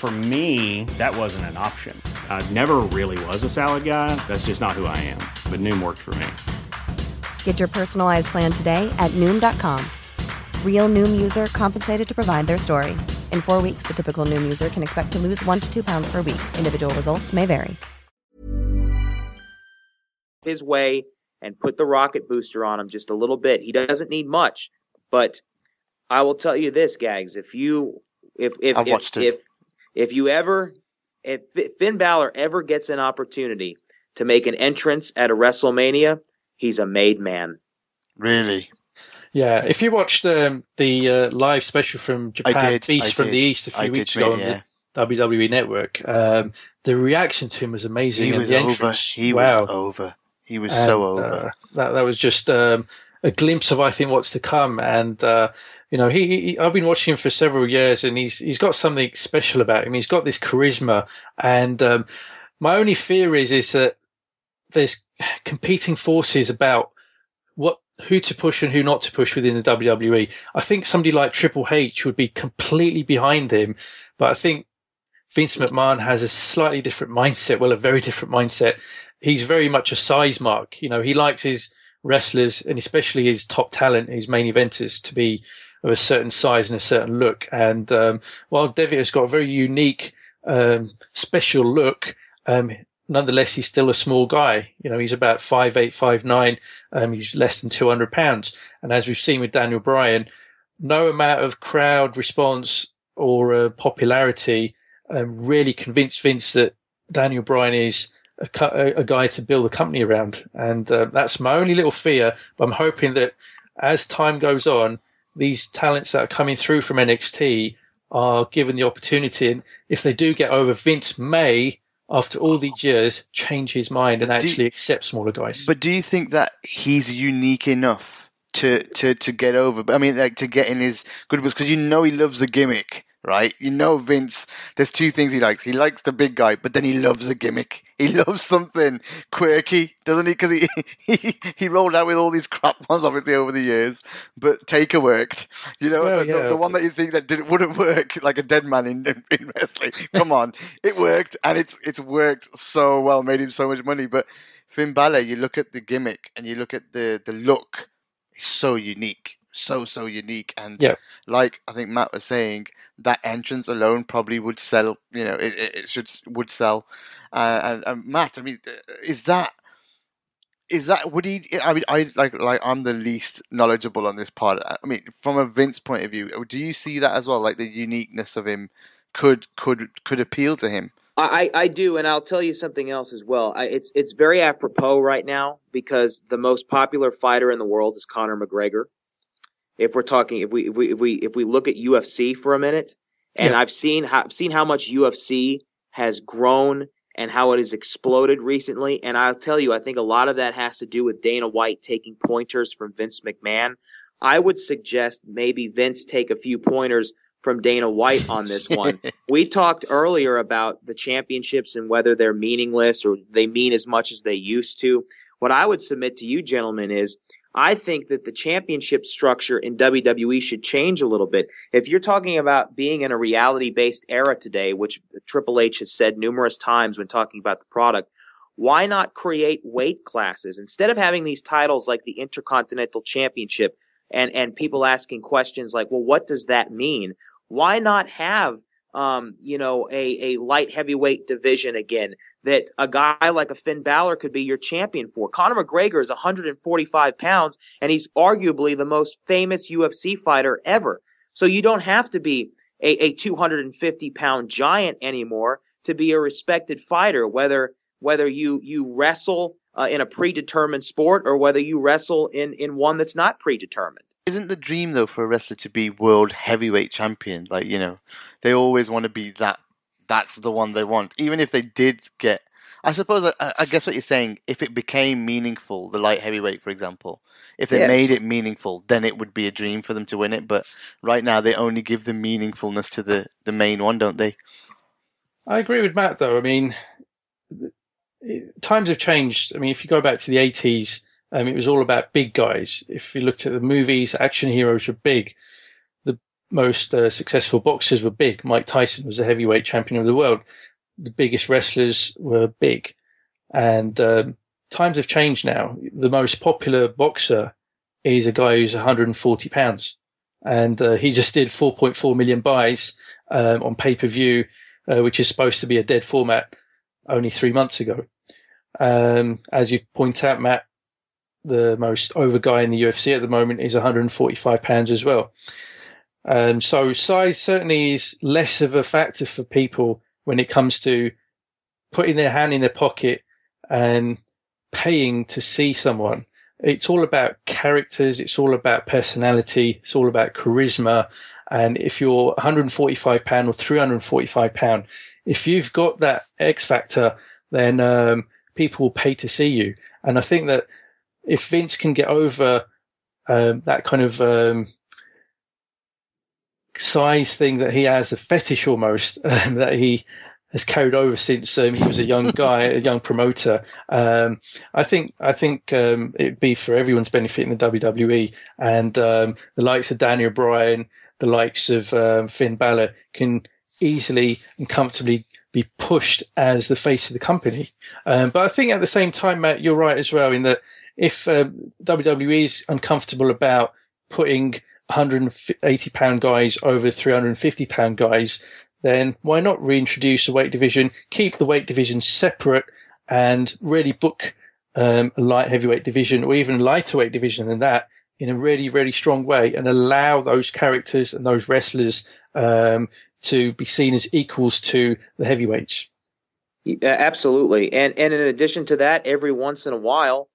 For me, that wasn't an option. I never really was a salad guy. That's just not who I am. But Noom worked for me. Get your personalized plan today at Noom.com. Real Noom user compensated to provide their story. In four weeks, the typical Noom user can expect to lose one to two pounds per week. Individual results may vary. His way and put the rocket booster on him just a little bit. He doesn't need much, but I will tell you this, Gags. If you, if if I've if, watched it. if if you ever, if Finn Balor ever gets an opportunity to make an entrance at a WrestleMania, he's a made man. Really? Yeah, if you watched um, the uh, live special from Japan, did, Beast I from did. the East, a few I weeks ago on yeah. the WWE Network, um, the reaction to him was amazing. He was the over. He wow. was over. He was And, so over. uh, that that was just um, a glimpse of I think what's to come. And uh, you know, he, he I've been watching him for several years, and he's he's got something special about him. He's got this charisma, and um, my only fear is is that there's competing forces about what who to push and who not to push within the WWE. I think somebody like Triple H would be completely behind him, but I think Vince McMahon has a slightly different mindset. Well, a very different mindset. He's very much a size mark. You know, he likes his wrestlers and especially his top talent, his main eventers, to be of a certain size and a certain look. And um, while Devitt has got a very unique, um, special look, um, nonetheless, he's still a small guy. You know, he's about five eight, five nine. Um, he's less than 200 pounds. And as we've seen with Daniel Bryan, no amount of crowd response or uh, popularity um, really convinced Vince that Daniel Bryan is a, a guy to build a company around. And uh, that's my only little fear. But I'm hoping that as time goes on, these talents that are coming through from NXT are given the opportunity. And if they do get over, Vince may, after all these years, change his mind and Do you- actually accept smaller guys. But do you think that he's unique enough to to to get over? I mean, like to get in his good books because you know he loves the gimmick, right? You know Vince. There's two things he likes. He likes the big guy, but then he loves a gimmick. He loves something quirky, doesn't he? Because he, he he rolled out with all these crap ones, obviously over the years. But Taker worked. You know, Well, the, the- yeah. the one that you think that didn't wouldn't work, like a dead man in in wrestling. Come on, it worked, and it's it's worked so well, made him so much money. But Finn Balor, you look at the gimmick and you look at the the look, it's so unique, so so unique, and Yeah. like I think Matt was saying, that entrance alone probably would sell. You know, it, it it should would sell. Uh, and, and Matt, I mean, uh, is that is that would he? I mean, I like like I'm the least knowledgeable on this part. I mean, from a Vince point of view, do you see that as well? Like the uniqueness of him could could could appeal to him. I, I do, and I'll tell you something else as well. I, it's it's very apropos right now because the most popular fighter in the world is Conor McGregor. If we're talking, if we if we if we if we look at UFC for a minute, and Yeah. I've seen how I've seen how much UFC has grown and how it has exploded recently, and I'll tell you, I think a lot of that has to do with Dana White taking pointers from Vince McMahon. I would suggest maybe Vince take a few pointers from Dana White on this one. we talked earlier about the championships and whether they're meaningless or they mean as much as they used to. What I would submit to you, gentlemen, is I think that the championship structure in WWE should change a little bit. If you're talking about being in a reality based era today, which Triple H has said numerous times when talking about the product, why not create weight classes instead of having these titles like the Intercontinental Championship and and people asking questions like, well, what does that mean? Why not have um, you know, a, a light heavyweight division again that a guy like a Finn Balor could be your champion for. Conor McGregor is 145 pounds and he's arguably the most famous UFC fighter ever. So you don't have to be a, a 250 pound giant anymore to be a respected fighter, whether whether you you wrestle uh, in a predetermined sport or whether you wrestle in in one that's not predetermined. Isn't the dream though for a wrestler to be world heavyweight champion? Like you know, they always want to be that. That's the one they want, even if they did get. I suppose I, I guess what you're saying. If it became meaningful, the light heavyweight, for example, if they Yes. made it meaningful, then it would be a dream for them to win it. But right now, they only give the meaningfulness to the the main one, don't they? I agree with Matt, though. I mean, times have changed. I mean, if you go back to the 80s, um, it was all about big guys. If you looked at the movies, action heroes were big. Most uh, successful boxers were big. Mike Tyson was a heavyweight champion of the world. The biggest wrestlers were big. And um, times have changed now. The most popular boxer is a guy who's 140 pounds. And uh, he just did 4.4 million buys um, on pay per view uh, which is supposed to be a dead format only three months ago. Um, as you point out, Matt, the most over guy in the UFC at the moment is 145 pounds as well. Um, so size certainly is less of a factor for people when it comes to putting their hand in their pocket and paying to see someone. It's all about characters. It's all about personality. It's all about charisma. And if you're 145 pound or 345 pound, if you've got that X factor, then um, people will pay to see you. And I think that if Vince can get over um, that kind of um, size thing that he has, a fetish almost um, that he has carried over since um, he was a young guy, a young promoter. Um, I think I think um, it'd be for everyone's benefit in the WWE, and um, the likes of Daniel Bryan, the likes of um, Finn Balor can easily and comfortably be pushed as the face of the company. Um, but I think at the same time, Matt, you're right as well in that if um, WWE is uncomfortable about putting 180 pound guys over 350 pound guys, then why not reintroduce a weight division, keep the weight division separate, and really book um, a light heavyweight division or even lighter weight division than that in a really, really strong way, and allow those characters and those wrestlers um, to be seen as equals to the heavyweights. Yeah, absolutely. And and in addition to that, every once in a while,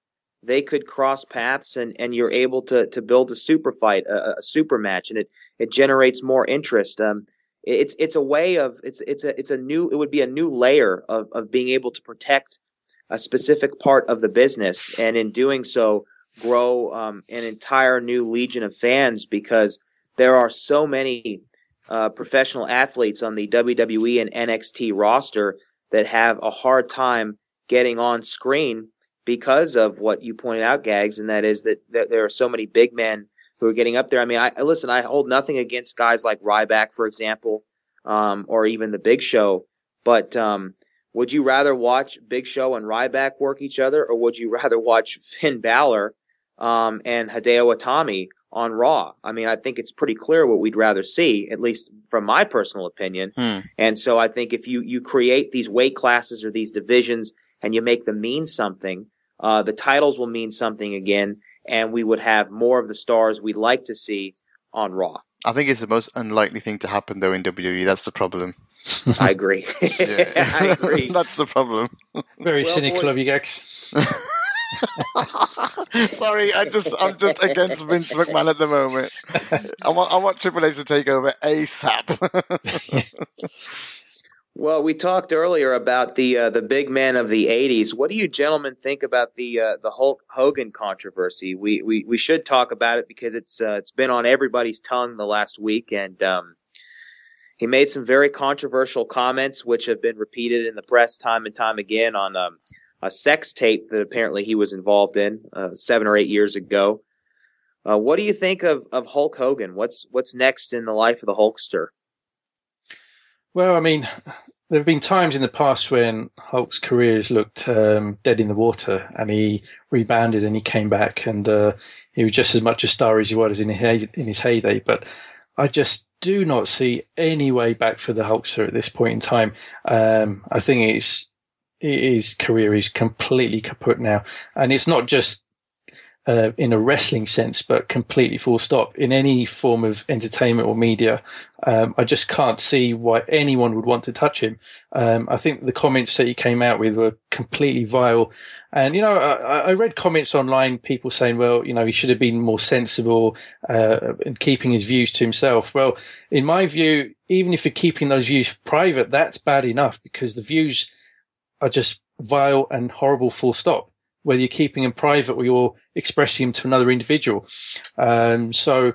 they could cross paths, and, and you're able to to build a super fight, a, a super match, and it it generates more interest. Um, it's it's a way of it's it's a it's a new it would be a new layer of of being able to protect a specific part of the business, and in doing so, grow um, an entire new legion of fans because there are so many uh, professional athletes on the WWE and NXT roster that have a hard time getting on screen because of what you pointed out, Gags, and that is that, that there are so many big men who are getting up there. I mean, I listen. I hold nothing against guys like Ryback, for example, um, or even the Big Show. But um, would you rather watch Big Show and Ryback work each other, or would you rather watch Finn Balor um, and Hideo Itami on Raw? I mean, I think it's pretty clear what we'd rather see, at least from my personal opinion. Hmm. And so I think if you you create these weight classes or these divisions and you make them mean something, uh, the titles will mean something again, and we would have more of the stars we'd like to see on Raw. I think it's the most unlikely thing to happen though in WWE. That's the problem. I agree. I agree. That's the problem. Very Well, cynical boys- of you, Gags. Sorry, I just I'm just against Vince McMahon at the moment. I want I want Triple H to take over ASAP. Well, we talked earlier about the uh, the big man of the '80s. What do you gentlemen think about the uh, the Hulk Hogan controversy? We, we we should talk about it because it's uh, it's been on everybody's tongue the last week, and um, he made some very controversial comments, which have been repeated in the press time and time again on um, a sex tape that apparently he was involved in uh, seven or eight years ago. Uh, what do you think of, of Hulk Hogan? What's what's next in the life of the Hulkster? Well, I mean, there have been times in the past when Hulk's career has looked um, dead in the water, and he rebounded and he came back, and uh, he was just as much a star as he was in his, in his heyday. But I just do not see any way back for the Hulkster at this point in time. Um, I think it's his career is completely kaput now, and it's not just uh, in a wrestling sense, but completely full stop in any form of entertainment or media. Um, I just can't see why anyone would want to touch him. Um, I think the comments that he came out with were completely vile. And, you know, I, I, read comments online, people saying, well, you know, he should have been more sensible uh, in keeping his views to himself. Well, in my view, even if you're keeping those views private, that's bad enough because the views are just vile and horrible full stop whether you're keeping them private or you're expressing them to another individual. Um, so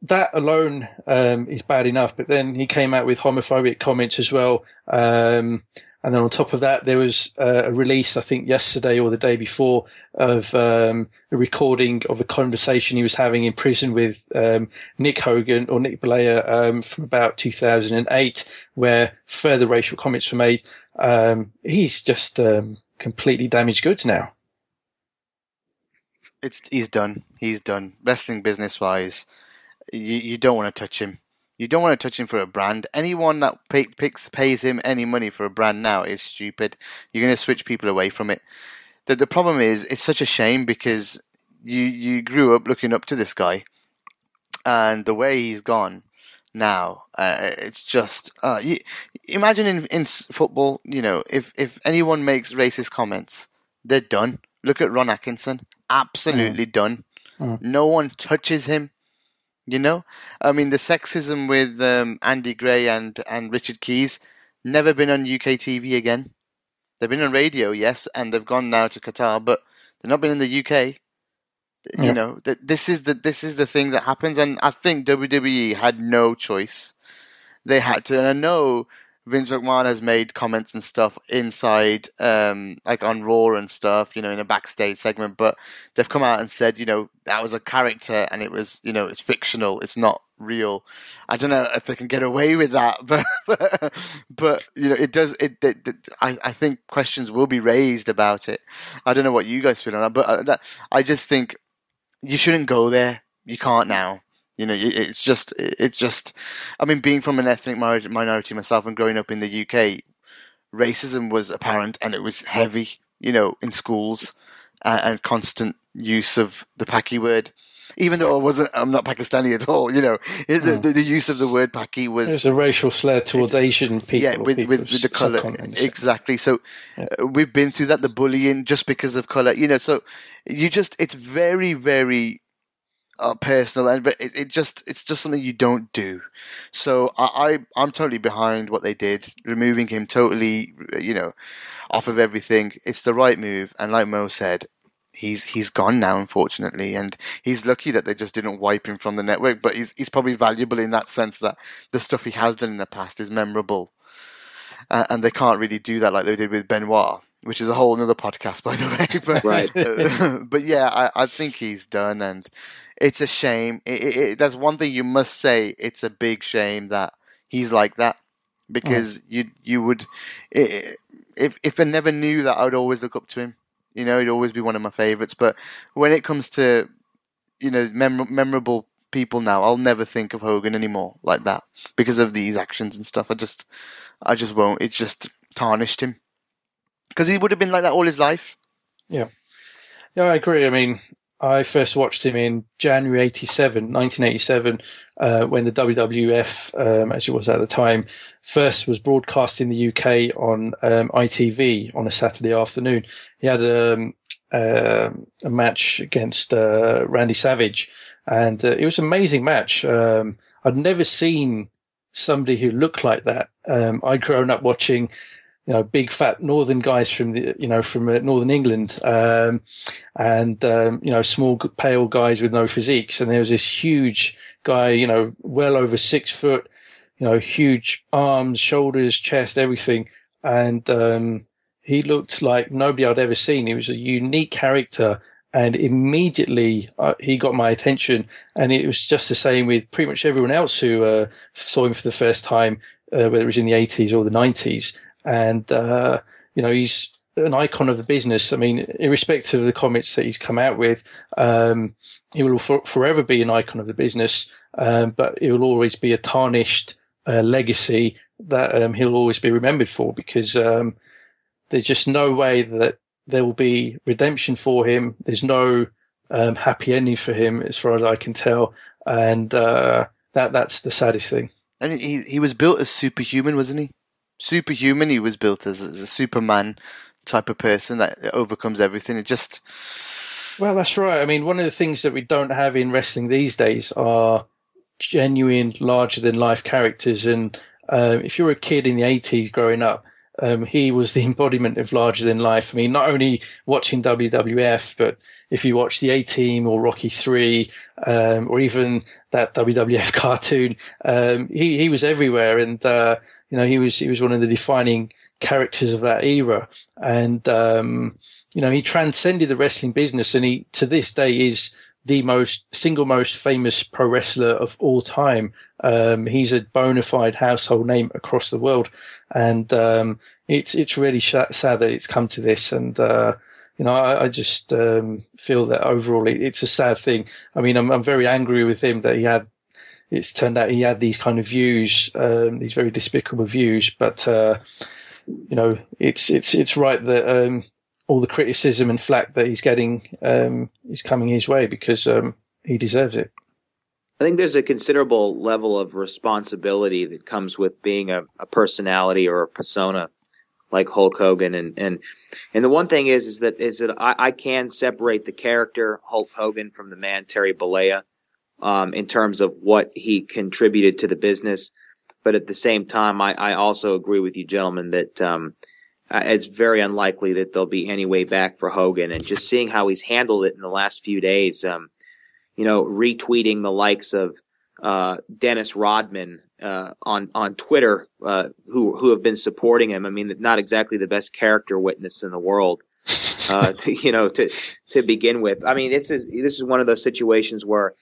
that alone um, is bad enough. But then he came out with homophobic comments as well. Um, and then on top of that, there was uh, a release, I think yesterday or the day before, of um, a recording of a conversation he was having in prison with um, Nick Hogan or Nick Bollea um, from about 2008, where further racial comments were made. Um, he's just um, completely damaged goods now. It's he's done. He's done. Wrestling business wise, you you don't want to touch him. You don't want to touch him for a brand. Anyone that pay, picks pays him any money for a brand now is stupid. You're going to switch people away from it. The the problem is it's such a shame because you you grew up looking up to this guy, and the way he's gone now. Uh, it's just uh, you, imagine in in football, you know, if if anyone makes racist comments, they're done. Look at Ron Atkinson, absolutely mm. done. Mm. No one touches him. You know, I mean, the sexism with um, Andy Gray and and Richard Keys never been on UK TV again. They've been on radio, yes, and they've gone now to Qatar, but they've not been in the UK. You know, that this is the this is the thing that happens, and I think WWE had no choice. They had to, and I know Vince McMahon has made comments and stuff inside, um, like on Raw and stuff, you know, in a backstage segment, but they've come out and said, you know, that was a character and it was, you know, it's fictional, it's not real. I don't know if they can get away with that, but but, but you know, it does. It, it, it, I I think questions will be raised about it. I don't know what you guys feel on that, but uh, that, I just think you shouldn't go there. You can't now. You know, it's just, it's just. I mean, being from an ethnic minority myself and growing up in the UK, racism was apparent and it was heavy. You know, in schools and, and constant use of the Paki word even though I wasn't, I'm not Pakistani at all. You know, the, mm. the, the, use of the word Paki was there's a racial slur towards Asian people. Yeah, with people with, with the color, exactly. So yeah. uh, we've been through that, the bullying just because of color. You know, so you just it's very very uh, personal and but it, it, just it's just something you don't do so I, I i'm totally behind what they did removing him totally you know off of everything it's the right move and like mo said he's he's gone now, unfortunately, and he's lucky that they just didn't wipe him from the network. But he's he's probably valuable in that sense that the stuff he has done in the past is memorable, uh, and they can't really do that like they did with Benoit, which is a whole other podcast, by the way. But, right. but yeah, I, I think he's done, and it's a shame. It, it, it, that's one thing you must say. It's a big shame that he's like that because mm. you you would if if I never knew that, I would always look up to him you know, he'd always be one of my favorites. But when it comes to you know mem- memorable people now, I'll never think of Hogan anymore like that because of these actions and stuff. I just, I just won't. It just tarnished him because he would have been like that all his life. Yeah, yeah, I agree. I mean, I first watched him in January 87, 1987, uh, when the WWF, um, as it was at the time, first was broadcast in the UK on um, ITV on a Saturday afternoon. He had um, uh, a match against uh, Randy Savage, and uh, it was an amazing match. Um, I'd never seen somebody who looked like that. Um, I'd grown up watching you know, big fat northern guys from the, you know, from uh, northern England, um, and um, you know, small pale guys with no physiques, and there was this huge guy, you know, well over six foot, you know, huge arms, shoulders, chest, everything. And, um, he looked like nobody I'd ever seen. He was a unique character. And immediately uh, he got my attention. And it was just the same with pretty much everyone else who uh, saw him for the first time, uh, whether it was in the 80s or the 90s. And, uh, you know, he's an icon of the business. I mean, irrespective of the comments that he's come out with, um, he will for, forever be an icon of the business. Um, but it will always be a tarnished uh, legacy that um, he'll always be remembered for because um, there's just no way that there will be redemption for him. There's no um, happy ending for him, as far as I can tell, and uh, that that's the saddest thing. And he he was built as superhuman, wasn't he? Superhuman. He was built as, as a Superman type of person that overcomes everything. It just well, that's right. I mean, one of the things that we don't have in wrestling these days are genuine, larger than life characters. And um, if you were a kid in the 80s growing up, um, he was the embodiment of larger than life. I mean, not only watching WWF, but if you watch the A Team or Rocky Three, um, or even that WWF cartoon, um, he he was everywhere, and uh, you know he was he was one of the defining characters of that era, and um, you know he transcended the wrestling business, and he to this day is the most single most famous pro wrestler of all time. Um, he's a bona fide household name across the world, and um, it's it's really sad that it's come to this. And uh, you know, I, I just um, feel that overall it, it's a sad thing. I mean, I'm I'm very angry with him that he had. It's turned out he had these kind of views, um, these very despicable views. But uh, you know, it's it's it's right that um, all the criticism and flack that he's getting um, is coming his way because um, he deserves it. I think there's a considerable level of responsibility that comes with being a, a personality or a persona like Hulk Hogan, and and and the one thing is is that is that I, I can separate the character Hulk Hogan from the man Terry Bollea, um, in terms of what he contributed to the business, but at the same time, I, I also agree with you, gentlemen, that um, uh, it's very unlikely that there'll be any way back for Hogan. And just seeing how he's handled it in the last few days, um, you know, retweeting the likes of uh, Dennis Rodman uh, on on Twitter, uh, who who have been supporting him. I mean, not exactly the best character witness in the world. Uh, to you know, to to begin with, I mean, this is this is one of those situations where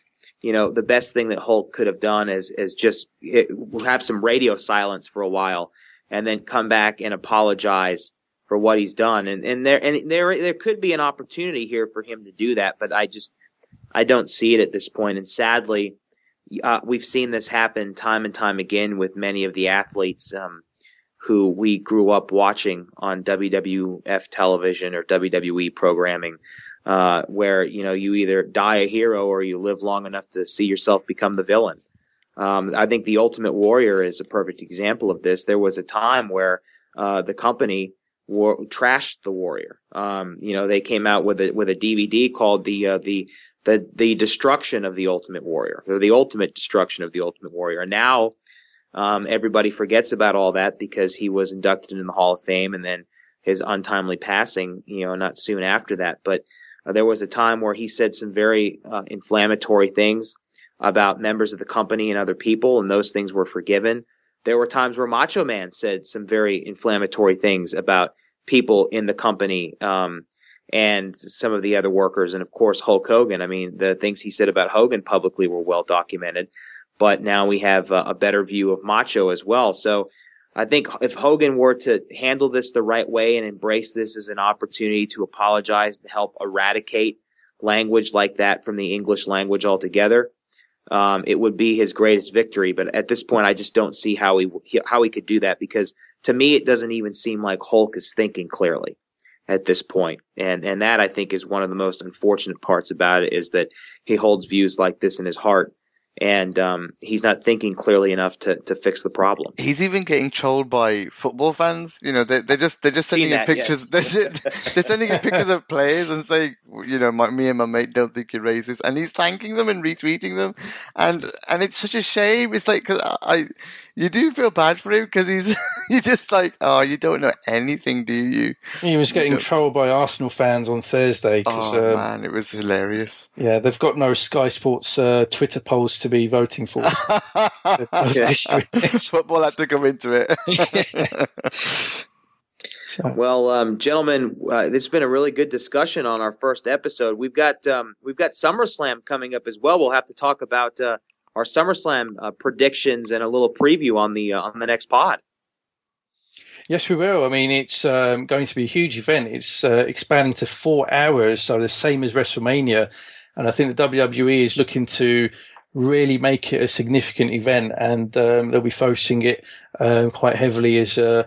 you know the best thing that Hulk could have done is is just it, have some radio silence for a while and then come back and apologize for what he's done. And and there and there there could be an opportunity here for him to do that, but I just I don't see it at this point. And sadly, uh, we've seen this happen time and time again with many of the athletes um, who we grew up watching on WWF television or WWE programming. Uh, where you know you either die a hero or you live long enough to see yourself become the villain. Um, I think the Ultimate Warrior is a perfect example of this. There was a time where uh, the company war- trashed the Warrior. Um, you know, they came out with a with a DVD called the uh, the the the destruction of the Ultimate Warrior, or the ultimate destruction of the Ultimate Warrior. And now um, everybody forgets about all that because he was inducted in the Hall of Fame, and then his untimely passing, you know, not soon after that. But uh, there was a time where he said some very uh, inflammatory things about members of the company and other people, and those things were forgiven. There were times where Macho Man said some very inflammatory things about people in the company um, and some of the other workers, and of course Hulk Hogan. I mean, the things he said about Hogan publicly were well documented, but now we have a, a better view of Macho as well. So. I think if Hogan were to handle this the right way and embrace this as an opportunity to apologize and help eradicate language like that from the English language altogether, um, it would be his greatest victory. But at this point, I just don't see how he how he could do that because to me, it doesn't even seem like Hulk is thinking clearly at this point. And and that I think is one of the most unfortunate parts about it is that he holds views like this in his heart and um, he's not thinking clearly enough to, to fix the problem. He's even getting trolled by football fans. You know, they they just they're just sending you pictures. Yes. They're, they're sending you pictures of players and saying, you know, my, me and my mate don't think you're racist, and he's thanking them and retweeting them, and and it's such a shame. It's like cause I, you do feel bad for him because he's you're just like, oh, you don't know anything, do you? He was getting trolled by Arsenal fans on Thursday. Oh um, man, it was hilarious. Yeah, they've got no Sky Sports uh, Twitter polls to be voting for. Football had to come into it. Well, um, gentlemen, uh, this has been a really good discussion on our first episode. We've got um, we've got SummerSlam coming up as well. We'll have to talk about uh, our SummerSlam uh, predictions and a little preview on the uh, on the next pod. Yes, we will. I mean, it's um, going to be a huge event. It's uh, expanding to four hours, so the same as WrestleMania. And I think the WWE is looking to really make it a significant event, and um, they'll be focusing it um, quite heavily as a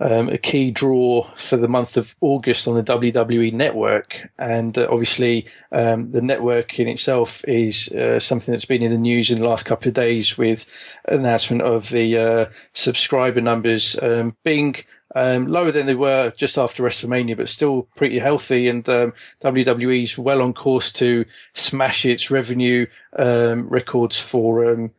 um, a key draw for the month of August on the WWE network. And uh, obviously, um, the network in itself is uh, something that's been in the news in the last couple of days with announcement of the uh, subscriber numbers um, being um, lower than they were just after WrestleMania, but still pretty healthy. And um, WWE's well on course to smash its revenue um, records for um,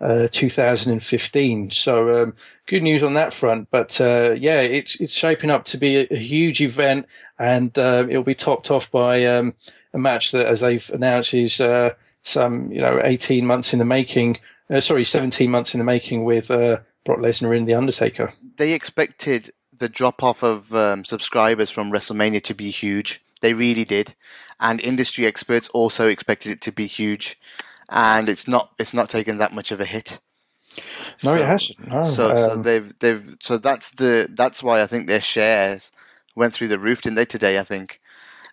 uh, 2015. So um, good news on that front. But uh, yeah, it's it's shaping up to be a, a huge event, and uh, it'll be topped off by um, a match that, as they've announced, is uh, some you know 18 months in the making. Uh, sorry, 17 months in the making with uh, Brock Lesnar and The Undertaker. They expected the drop off of um, subscribers from WrestleMania to be huge. They really did, and industry experts also expected it to be huge, and it's not. It's not taken that much of a hit. No, so, it hasn't. No, so, um, so they've they've so that's the that's why I think their shares went through the roof, didn't they? Today, I think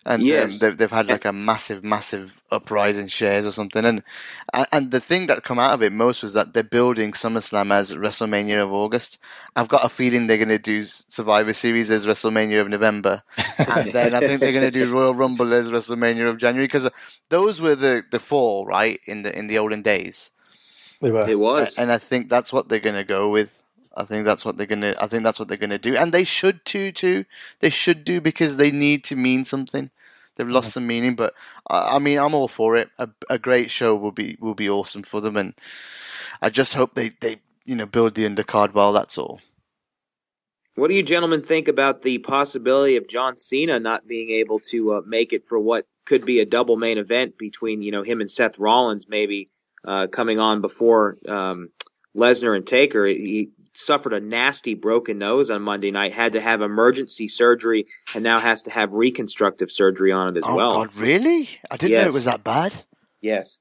and um, yes. um, they've, they've had like a massive, massive uprise in shares or something. And and the thing that come out of it most was that they're building SummerSlam as WrestleMania of August. I've got a feeling they're going to do Survivor Series as WrestleMania of November, and then I think they're going to do Royal Rumble as WrestleMania of January because those were the the fall right in the in the olden days. They were. It was, and I think that's what they're going to go with. I think that's what they're gonna. I think that's what they're gonna do, and they should too. Too, they should do because they need to mean something. They've lost some meaning, but I, I mean, I'm all for it. A, a, great show will be will be awesome for them, and I just hope they they you know build the undercard well. That's all. What do you gentlemen think about the possibility of John Cena not being able to uh, make it for what could be a double main event between you know him and Seth Rollins, maybe uh, coming on before um, Lesnar and Taker? He, suffered a nasty broken nose on Monday night, had to have emergency surgery, and now has to have reconstructive surgery on it as oh, well. Oh, God, really? I didn't yes. know it was that bad. Yes.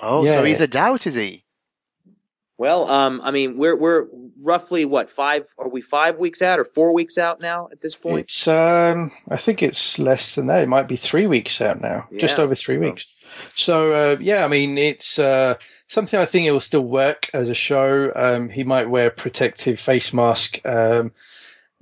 Oh, yeah. so he's a doubt, is he? Well, um, I mean, we're we're roughly what five? Are we five weeks out or four weeks out now at this point? It's um, I think it's less than that. It might be three weeks out now, yeah, just over three so. weeks. So uh, yeah, I mean, it's uh, something I think it will still work as a show. Um, he might wear a protective face mask um,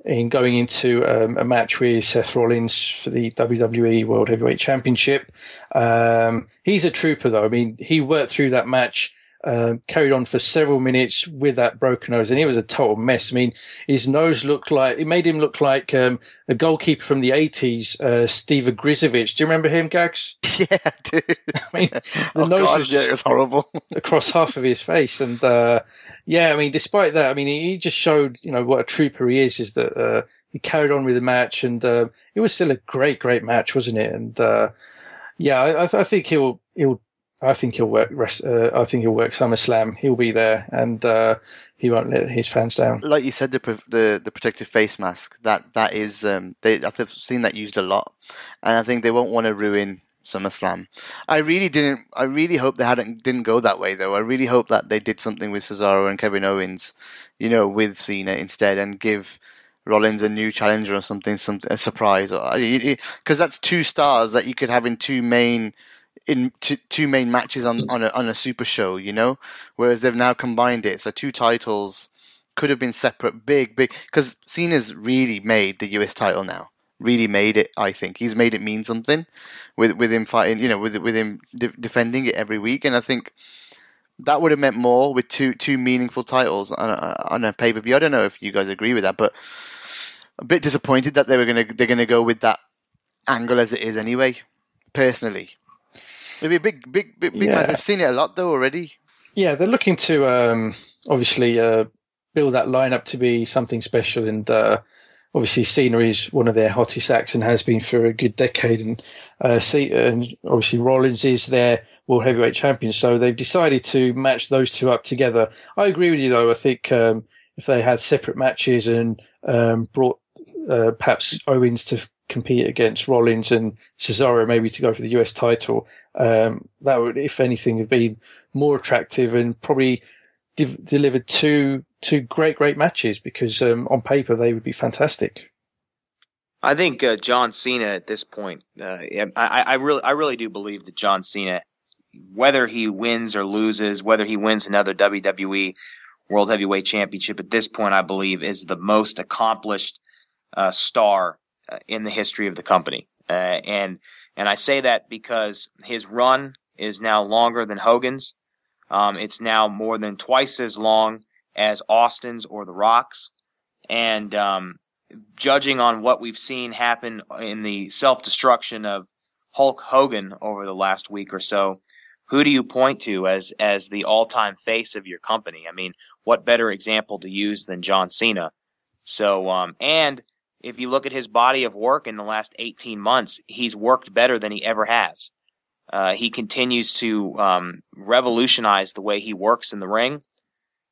in going into um, a match with Seth Rollins for the WWE World Heavyweight Championship. Um, he's a trooper, though. I mean, he worked through that match um, carried on for several minutes with that broken nose, and it was a total mess. I mean, his nose looked like it made him look like um, a goalkeeper from the eighties, uh, Steve Ogrizovic. Do you remember him, Gags? Yeah, dude. I mean, the oh, nose God, was, yeah, it was horrible across half of his face, and uh, yeah, I mean, despite that, I mean, he just showed you know what a trooper he is. Is that uh, he carried on with the match, and uh, it was still a great, great match, wasn't it? And uh, yeah, I, I think he'll he'll I think he'll work. Uh, I think he'll work SummerSlam. He'll be there, and uh, he won't let his fans down. Like you said, the the, the protective face mask that that is um, they I've seen that used a lot, and I think they won't want to ruin SummerSlam. I really didn't. I really hope they hadn't didn't go that way though. I really hope that they did something with Cesaro and Kevin Owens, you know, with Cena instead, and give. Rollins a new challenger or something, some a surprise, because that's two stars that you could have in two main in two, two main matches on on a, on a super show, you know. Whereas they've now combined it, so two titles could have been separate, big, big. Because Cena's really made the US title now. Really made it. I think he's made it mean something with with him fighting, you know, with with him de- defending it every week, and I think that would have meant more with two two meaningful titles on a, on a pay per view. I don't know if you guys agree with that, but a bit disappointed that they were gonna they're gonna go with that angle as it is anyway. Personally, Maybe a big, big, big, big yeah. match. I've seen it a lot though already. Yeah, they're looking to um, obviously uh, build that lineup to be something special, and uh, obviously Cena is one of their hottest acts and has been for a good decade, and uh, and obviously Rollins is their world heavyweight champion. So they've decided to match those two up together. I agree with you though. I think um, if they had separate matches and um, brought uh, perhaps Owens to compete against Rollins and Cesaro maybe to go for the US title, um, that would, if anything, have been more attractive and probably de- delivered two two great great matches because um, on paper they would be fantastic. I think uh, John Cena at this point, uh, I, I really I really do believe that John Cena, whether he wins or loses, whether he wins another WWE World Heavyweight Championship at this point, I believe, is the most accomplished uh, star uh, in the history of the company. Uh, and and I say that because his run is now longer than Hogan's. Um, it's now more than twice as long as Austin's or The Rock's. And um, judging on what we've seen happen in the self destruction of Hulk Hogan over the last week or so, who do you point to as as the all time face of your company? I mean, what better example to use than John Cena? So, um, and if you look at his body of work in the last 18 months, he's worked better than he ever has. Uh, he continues to um, revolutionize the way he works in the ring.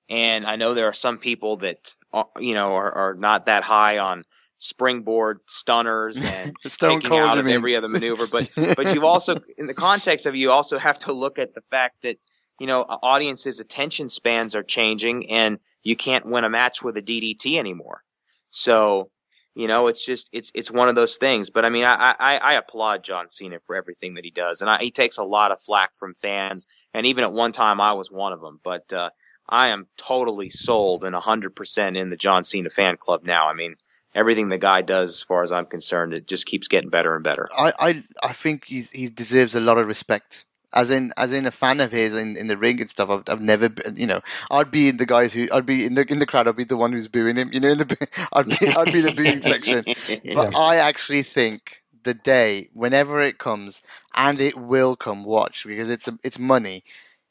And I know there are some people that uh, you know are, are not that high on springboard stunners and Stone taking out of mean. every other maneuver. But but you also, in the context of it, you also have to look at the fact that you know audiences' attention spans are changing, and you can't win a match with a DDT anymore. So you know, it's just it's it's one of those things. But I mean, I I, I applaud John Cena for everything that he does, and I, he takes a lot of flack from fans, and even at one time I was one of them. But uh, I am totally sold and hundred percent in the John Cena fan club now. I mean, everything the guy does, as far as I'm concerned, it just keeps getting better and better. I, I, I think he he deserves a lot of respect. As in, as in a fan of his in, in the ring and stuff. I've, I've never, been, you know, I'd be in the guys who, I'd be in the in the crowd. I'd be the one who's booing him. You know, in the, I'd be, I'd be the booing section. But I actually think the day, whenever it comes, and it will come, watch because it's a, it's money.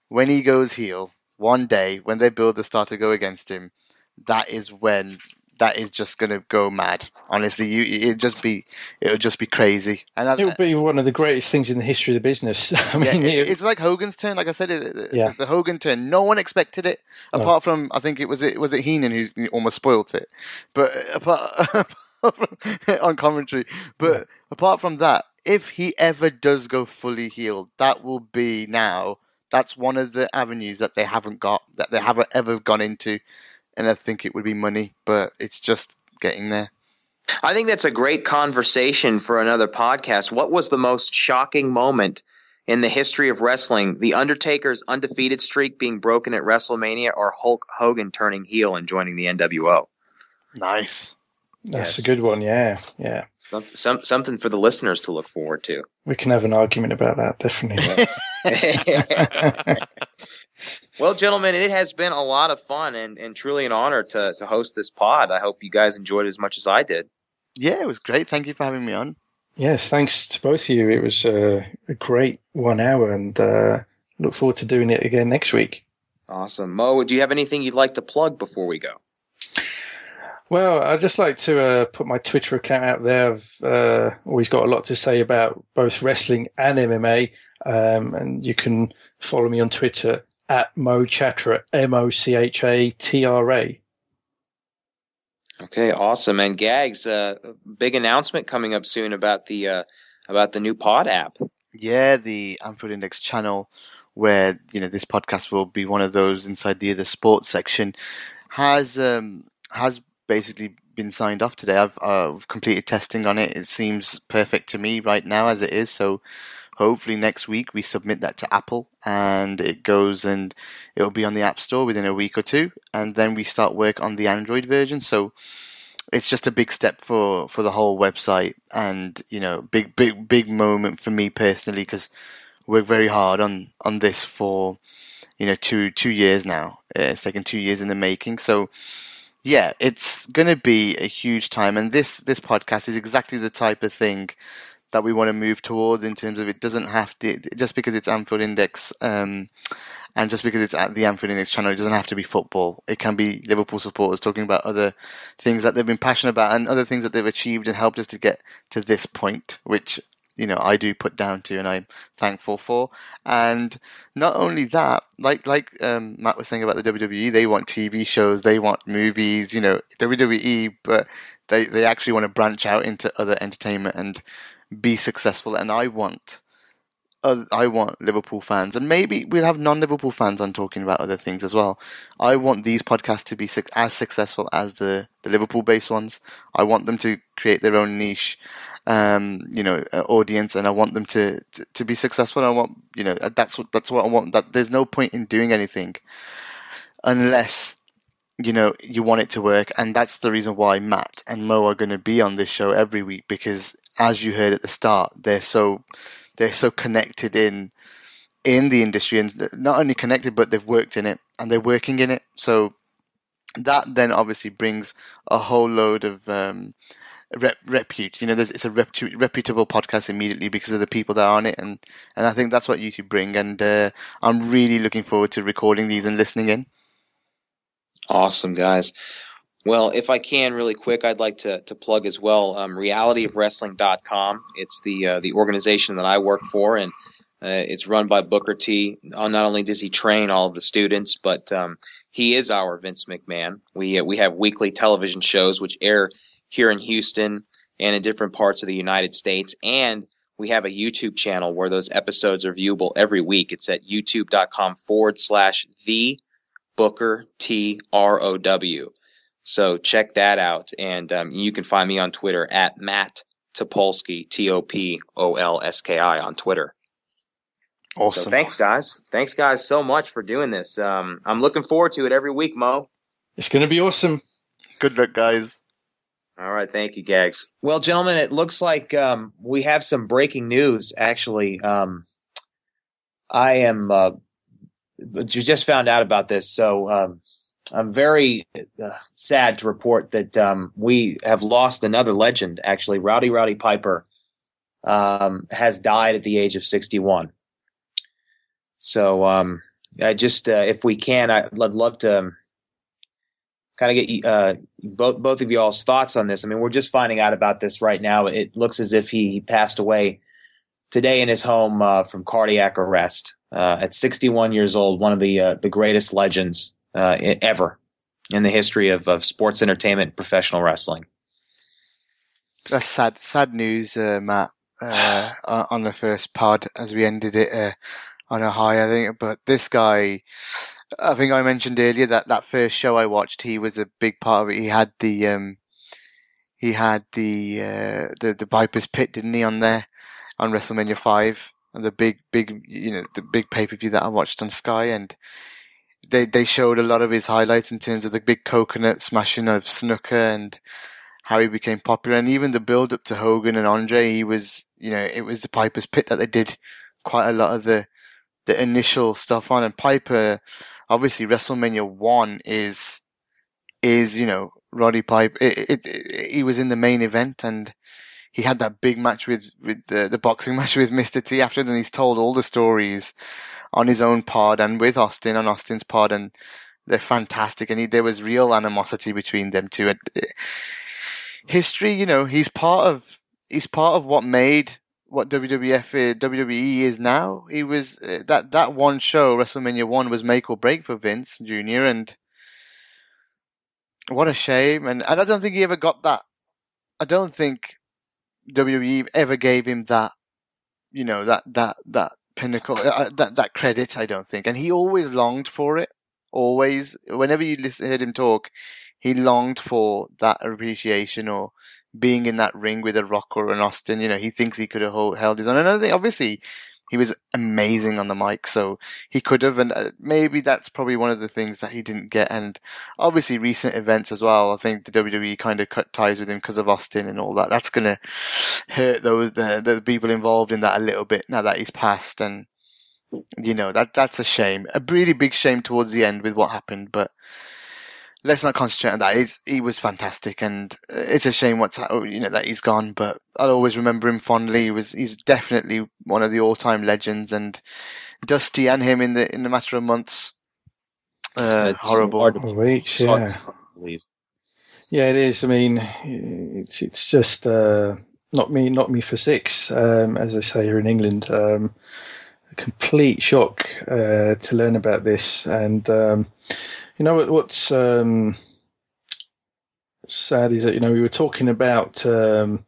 When he goes heel, one day when they build the star to go against him, that is when that is just going to go mad. Honestly, you it just be it would just be crazy. And It would be one of the greatest things in the history of the business. I mean, it- it- it's like Hogan's turn. Like I said, it, Yeah. the Hogan turn. No one expected it, No. apart from I think it was it was it Heenan who almost spoilt it. But apart, on commentary, but apart from that, if he ever does go fully healed, that will be now. That's one of the avenues that they haven't got, that they haven't ever gone into, and I think it would be money, but it's just getting there. I think that's a great conversation for another podcast. What was the most shocking moment in the history of wrestling? The Undertaker's undefeated streak being broken at WrestleMania or Hulk Hogan turning heel and joining the NWO? Nice. that's yes. a good one. Yeah, yeah. Some, some, something for the listeners to look forward to. We can have an argument about that, definitely. well, gentlemen, it has been a lot of fun and, and truly an honor to, to host this pod. I hope you guys enjoyed it as much as I did. Yeah, it was great. Thank you for having me on. yes, thanks to both of you. It was uh, a great one hour, and uh, look forward to doing it again next week. Awesome. Mo, do you have anything you'd like to plug before we go? Well, I'd just like to uh, put my Twitter account out there. I've uh, always got a lot to say about both wrestling and MMA, um, and you can follow me on Twitter at Mo Chatra, M O C H A T R A. Okay, awesome. And Gags, uh, big announcement coming up soon about the uh, about the new Pod app. Yeah, the Anfield Index channel, where you know this podcast will be one of those inside the other sports section, has um, has basically been signed off today. I've uh, completed testing on it. It seems perfect to me right now as it is. So hopefully next week we submit that to Apple and it goes and it'll be on the App Store within a week or two, and then we start work on the Android version. So it's just a big step for for the whole website and you know big big big moment for me personally because worked very hard on on this for you know two two years now. Uh, it's taken two years in the making. So yeah it's going to be a huge time. And this this podcast is exactly the type of thing that we want to move towards in terms of it doesn't have to just because it's Anfield Index um, and just because it's at the Anfield Index channel, it doesn't have to be football. It can be Liverpool supporters talking about other things that they've been passionate about and other things that they've achieved and helped us to get to this point, which you know I do put down to and I'm thankful for. And not only that, like like um, Matt was saying about the WWE, they want TV shows, they want movies, you know WWE, but they they actually want to branch out into other entertainment and be successful. And I want uh, I want Liverpool fans, and maybe we'll have non-Liverpool fans on talking about other things as well. I want these podcasts to be suc as successful as the, the Liverpool-based ones. I want them to create their own niche, um, you know, uh, audience, and I want them to, to, to be successful. I want, you know, uh, that's what that's what I want. That there's no point in doing anything unless you know, you want it to work. And that's the reason why Matt and Mo are going to be on this show every week because as you heard at the start, they're so, they're so connected in, in the industry and not only connected, but they've worked in it and they're working in it. So that then obviously brings a whole load of, um, rep, repute. You know, it's a repu- reputable podcast immediately because of the people that are on it, and and I think that's what YouTube bring. And uh, I'm really looking forward to recording these and listening in. Awesome, guys. Well, if I can, really quick, I'd like to, to plug as well um, realityofwrestling.com. It's the uh, the organization that I work for, and uh, it's run by Booker T. Uh, not only does he train all of the students, but um, he is our Vince McMahon. We uh, we have weekly television shows which air here in Houston and in different parts of the United States, and we have a YouTube channel where those episodes are viewable every week. It's at youtube.com forward slash the Booker T R O W. So check that out, and um, you can find me on Twitter at Matt Topolsky T O P O L S K I on Twitter. Awesome. So thanks, guys. Thanks, guys, so much for doing this. Um, I'm looking forward to it every week, Mo. It's going to be awesome. Good luck, guys. All right, thank you, Gags. Well, gentlemen, it looks like um, we have some breaking news. Actually, um, I am uh, just found out about this, so um, I'm very uh, sad to report that um, we have lost another legend. Actually, Rowdy Roddy Piper um, has died at the age of 61. So, um, I just uh, if we can, I'd love to kind of get uh, both both of y'all's thoughts on this. I mean, we're just finding out about this right now. It looks as if he, he passed away today in his home uh, from cardiac arrest uh, at 61 years old. One of the uh, the greatest legends uh, ever in the history of, of sports entertainment, professional wrestling. That's sad, sad news, uh, Matt. on the first pod, as we ended it on a high, I think. But this guy, I think I mentioned earlier that that first show I watched, he was a big part of it. He had the um, he had the uh, the the Piper's Pit, didn't he, on there on WrestleMania five, and the big big you know the big pay per view that I watched on Sky, and they they showed a lot of his highlights in terms of the big coconut smashing of Snuka and how he became popular, and even the build up to Hogan and Andre. He was you know it was the Piper's Pit that they did quite a lot of the the initial stuff on, and Piper obviously WrestleMania one is is you know Roddy Piper. It, it, it, he was in the main event and he had that big match with with the the boxing match with Mr. T after, and he's told all the stories on his own pod and with Austin on Austin's pod, and they're fantastic. And he, there was real animosity between them two. History, you know, he's part of he's part of what made what WWF WWE is now. He was uh, that that one show WrestleMania one was make or break for Vince Jr. and what a shame. And, and I don't think he ever got that. I don't think WWE ever gave him that. You know that that that pinnacle uh, uh, that that credit. I don't think, and he always longed for it. Always, whenever you listen, heard him talk, he longed for that appreciation or being in that ring with a Rock or an Austin. You know, he thinks he could have held his own. And I think obviously he was amazing on the mic, so he could have. And uh, maybe that's probably one of the things that he didn't get. And obviously recent events as well. I think the WWE kind of cut ties with him because of Austin and all that. That's to hurt those the, the people involved in that a little bit now that he's passed. And you know that that's a shame, a really big shame towards the end with what happened, but let's not concentrate on that. He's, he was fantastic, and it's a shame what's you know that he's gone. But I'll always remember him fondly. He was he's definitely one of the all time legends, and Dusty and him in the in the matter of months. Uh, it's horrible. Hard to, weeks, yeah. Yeah, it is. I mean, it's it's just uh, not me, not me for six, um, as I say here in England. Um, a complete shock uh, to learn about this, and um, you know what's um, sad is that you know we were talking about um,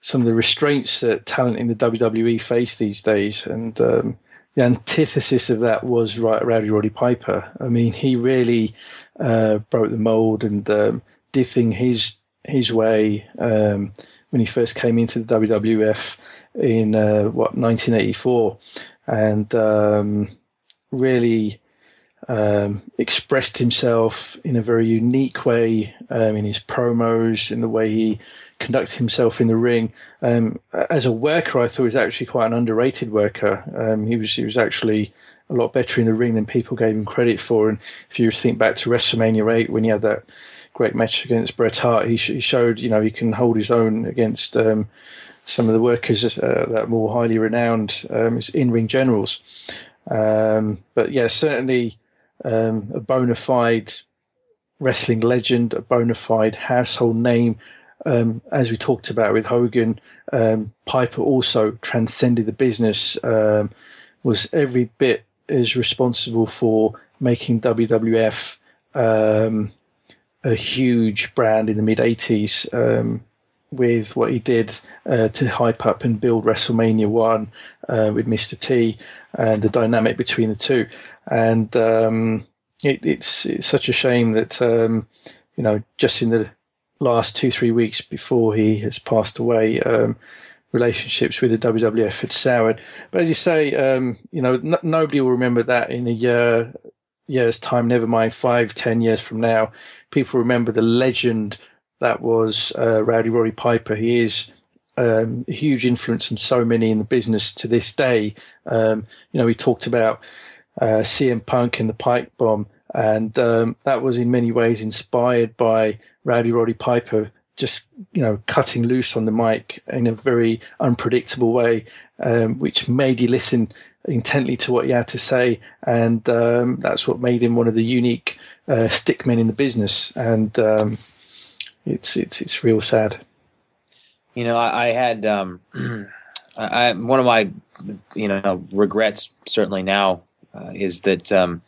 some of the restraints that talent in the WWE face these days, and um, the antithesis of that was right, Rowdy Roddy Piper. I mean, he really uh, broke the mold and um, did things his his way um, when he first came into the WWF in uh, what 1984, and um, really um, expressed himself in a very unique way um, in his promos, in the way he conducted himself in the ring. Um, as a worker, I thought he was actually quite an underrated worker. Um, he was he was actually a lot better in the ring than people gave him credit for. And if you think back to WrestleMania 8 when he had that great match against Bret Hart, he, sh- he showed you know he can hold his own against um, some of the workers uh, that are more highly renowned um, in-ring generals. Um, but yeah, certainly um, a bona fide wrestling legend, a bona fide household name. Um, as we talked about with Hogan, um, Piper also transcended the business, um, was every bit as responsible for making WWF um, a huge brand in the mid 80s um, with what he did uh, to hype up and build WrestleMania 1 uh, with Mr. T and the dynamic between the two. And um, it, it's it's such a shame that um, you know just in the last two three weeks before he has passed away, um, relationships with the WWF had soured. But as you say, um, you know n- nobody will remember that in a year year's time. Never mind five ten years from now, people remember the legend that was uh, Rowdy Roddy Piper. He is um, a huge influence on so many in the business to this day. Um, you know, we talked about uh, CM Punk and the Pipe Bomb, and um, that was in many ways inspired by Rowdy Roddy Piper just you know cutting loose on the mic in a very unpredictable way, um, which made you listen intently to what he had to say, and um, that's what made him one of the unique uh, stickmen in the business. And um, it's it's it's real sad. You know, I, I had um, I, one of my you know regrets certainly now uh, is that um,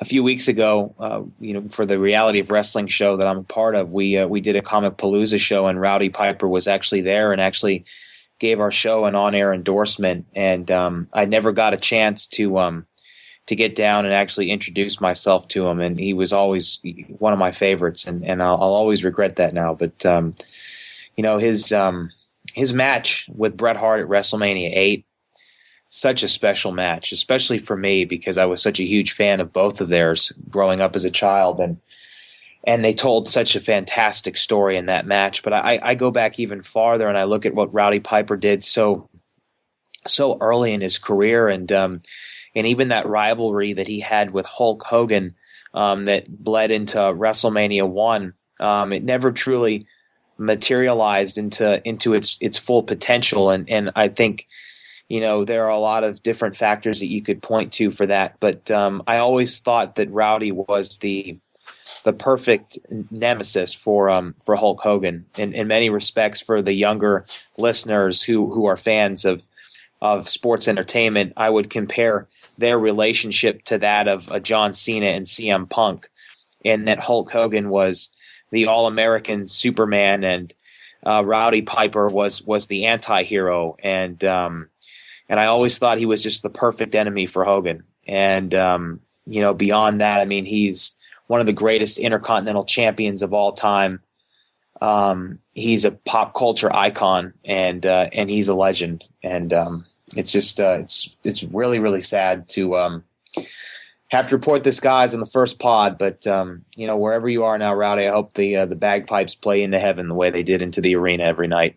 a few weeks ago, uh, you know, for the reality of wrestling show that I'm a part of, we uh, we did a comic palooza show, and Rowdy Piper was actually there and actually gave our show an on-air endorsement. And um, I never got a chance to um, to get down and actually introduce myself to him, and he was always one of my favorites, and and I'll, I'll always regret that now. But um, you know, his um, his match with Bret Hart at WrestleMania eight such a special match, especially for me because I was such a huge fan of both of theirs growing up as a child, and and they told such a fantastic story in that match. But I, I go back even farther and I look at what Rowdy Piper did so so early in his career, and um, and even that rivalry that he had with Hulk Hogan um, that bled into WrestleMania one. Um, it never truly materialized into into its its full potential, and and I think you know there are a lot of different factors that you could point to for that but um, i always thought that rowdy was the the perfect nemesis for um, for hulk hogan in, in many respects for the younger listeners who who are fans of of sports entertainment. I would compare their relationship to that of uh, john cena and cm punk in that hulk hogan was the all-american superman and uh, rowdy piper was was the anti-hero and um, and I always thought he was just the perfect enemy for Hogan. And um, you know, beyond that, I mean, he's one of the greatest intercontinental champions of all time. Um, he's a pop culture icon, and uh, and he's a legend. And um, it's just uh, it's it's really really sad to um, have to report this guy's in the first pod. But um, you know, wherever you are now, Rowdy, I hope the uh, the bagpipes play into heaven the way they did into the arena every night.